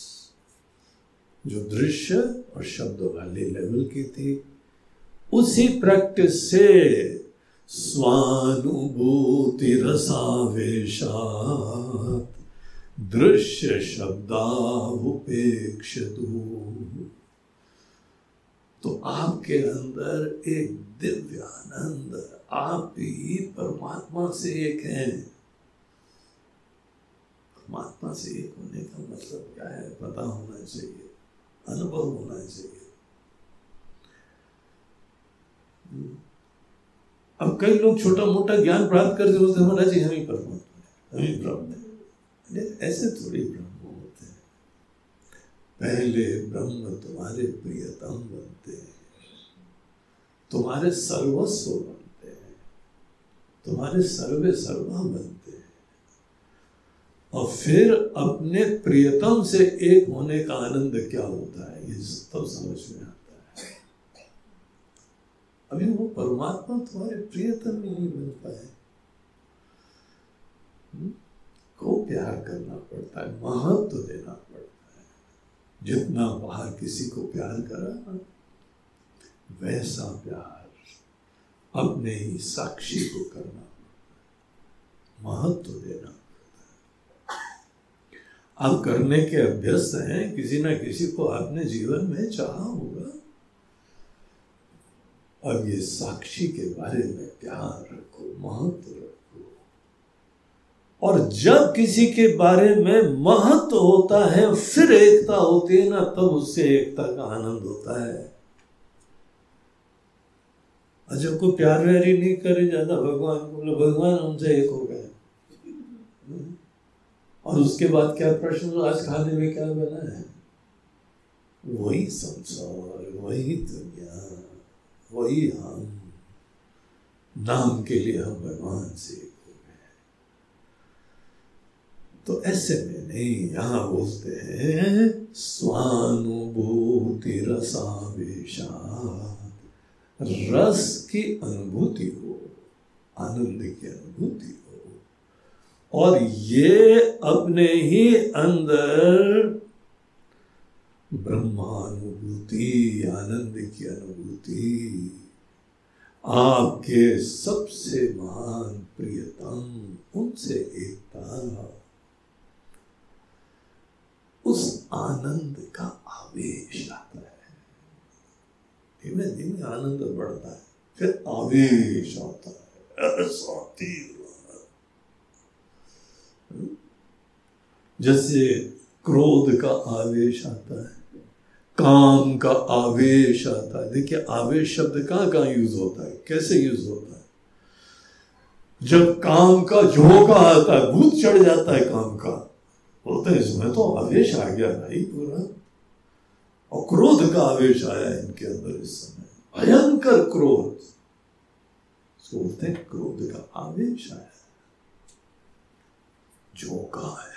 जो दृश्य और शब्द वाले लेवल की थी, उसी प्रैक्टिस से स्वानुभूति रसावेशा दृश्य शब्दापेक्ष तो आपके अंदर एक दिव्य आनंद आप ही परमात्मा से एक हैं। परमात्मा से एक होने का मतलब क्या है? पता होना चाहिए। अनुभव होना चाहिए। अब कई लोग छोटा मोटा ज्ञान प्राप्त करते होते होना चाहिए हम ही परमात्मा हम ही ब्रह्म है। ऐसे थोड़ी ब्रह्म होते हैं। पहले ब्रह्म तुम्हारे प्रियतम बनते हैं। तुम्हारे सर्वस्व बनते हैं। तुम्हारे सर्वे सर्वा बनते हैं। और फिर अपने प्रियतम से एक होने का आनंद क्या होता है? ये तब समझ में आता है। अभी वो परमात्मा तुम्हारे प्रियतम नहीं बन पाए हम्म? को प्यार करना पड़ता है, महत्व तो देना पड़ता है। जितना बाहर किसी को प्यार करा, वैसा प्यार अपने ही साक्षी को करना पड़ता है। महत्व देना आप करने के अभ्यस्त हैं, किसी ना किसी को आपने जीवन में चाहा होगा। अब ये साक्षी के बारे में प्यार रखो, महत्व रखो। और जब किसी के बारे में महत्व होता है, फिर एकता होती है ना, तब उससे एकता का आनंद होता है। जब को प्यार व्यारी नहीं करे, ज़्यादा भगवान को भगवान उनसे एक हो गए। और उसके बाद क्या प्रश्न आज खाने में क्या बना है? वही संसार, वही दुनिया, वही हम। नाम के लिए हम भगवान से तो ऐसे में नहीं, यहाँ बोलते हैं, स्वानुभूति रसावेशा रस की अनुभूति हो, आनंद की अनुभूति हो। और ये अपने ही अंदर ब्रह्मानुभूति, आनंद की अनुभूति, आपके सबसे महान प्रियतम, उनसे एकता उस आनंद का आवेश आता है। धीमे धीमे आनंद बढ़ता है, फिर आवेश आता है। ऐसा तीव्र जैसे क्रोध का आवेश आता है, काम का आवेश आता है। देखिए, आवेश शब्द कहाँ कहाँ यूज़ होता है? कैसे यूज़ होता है? जब काम का झोंका आता है, भूत चढ़ जाता है काम का। बोलते हैं, इसमें तो आवेश आ गया भाई पूरा। और क्रोध का आवेश आया इनके अंदर इस समय। भयंकर क्रोध। बोलते हैं, क्रोध का आवेश आया। झोंका आया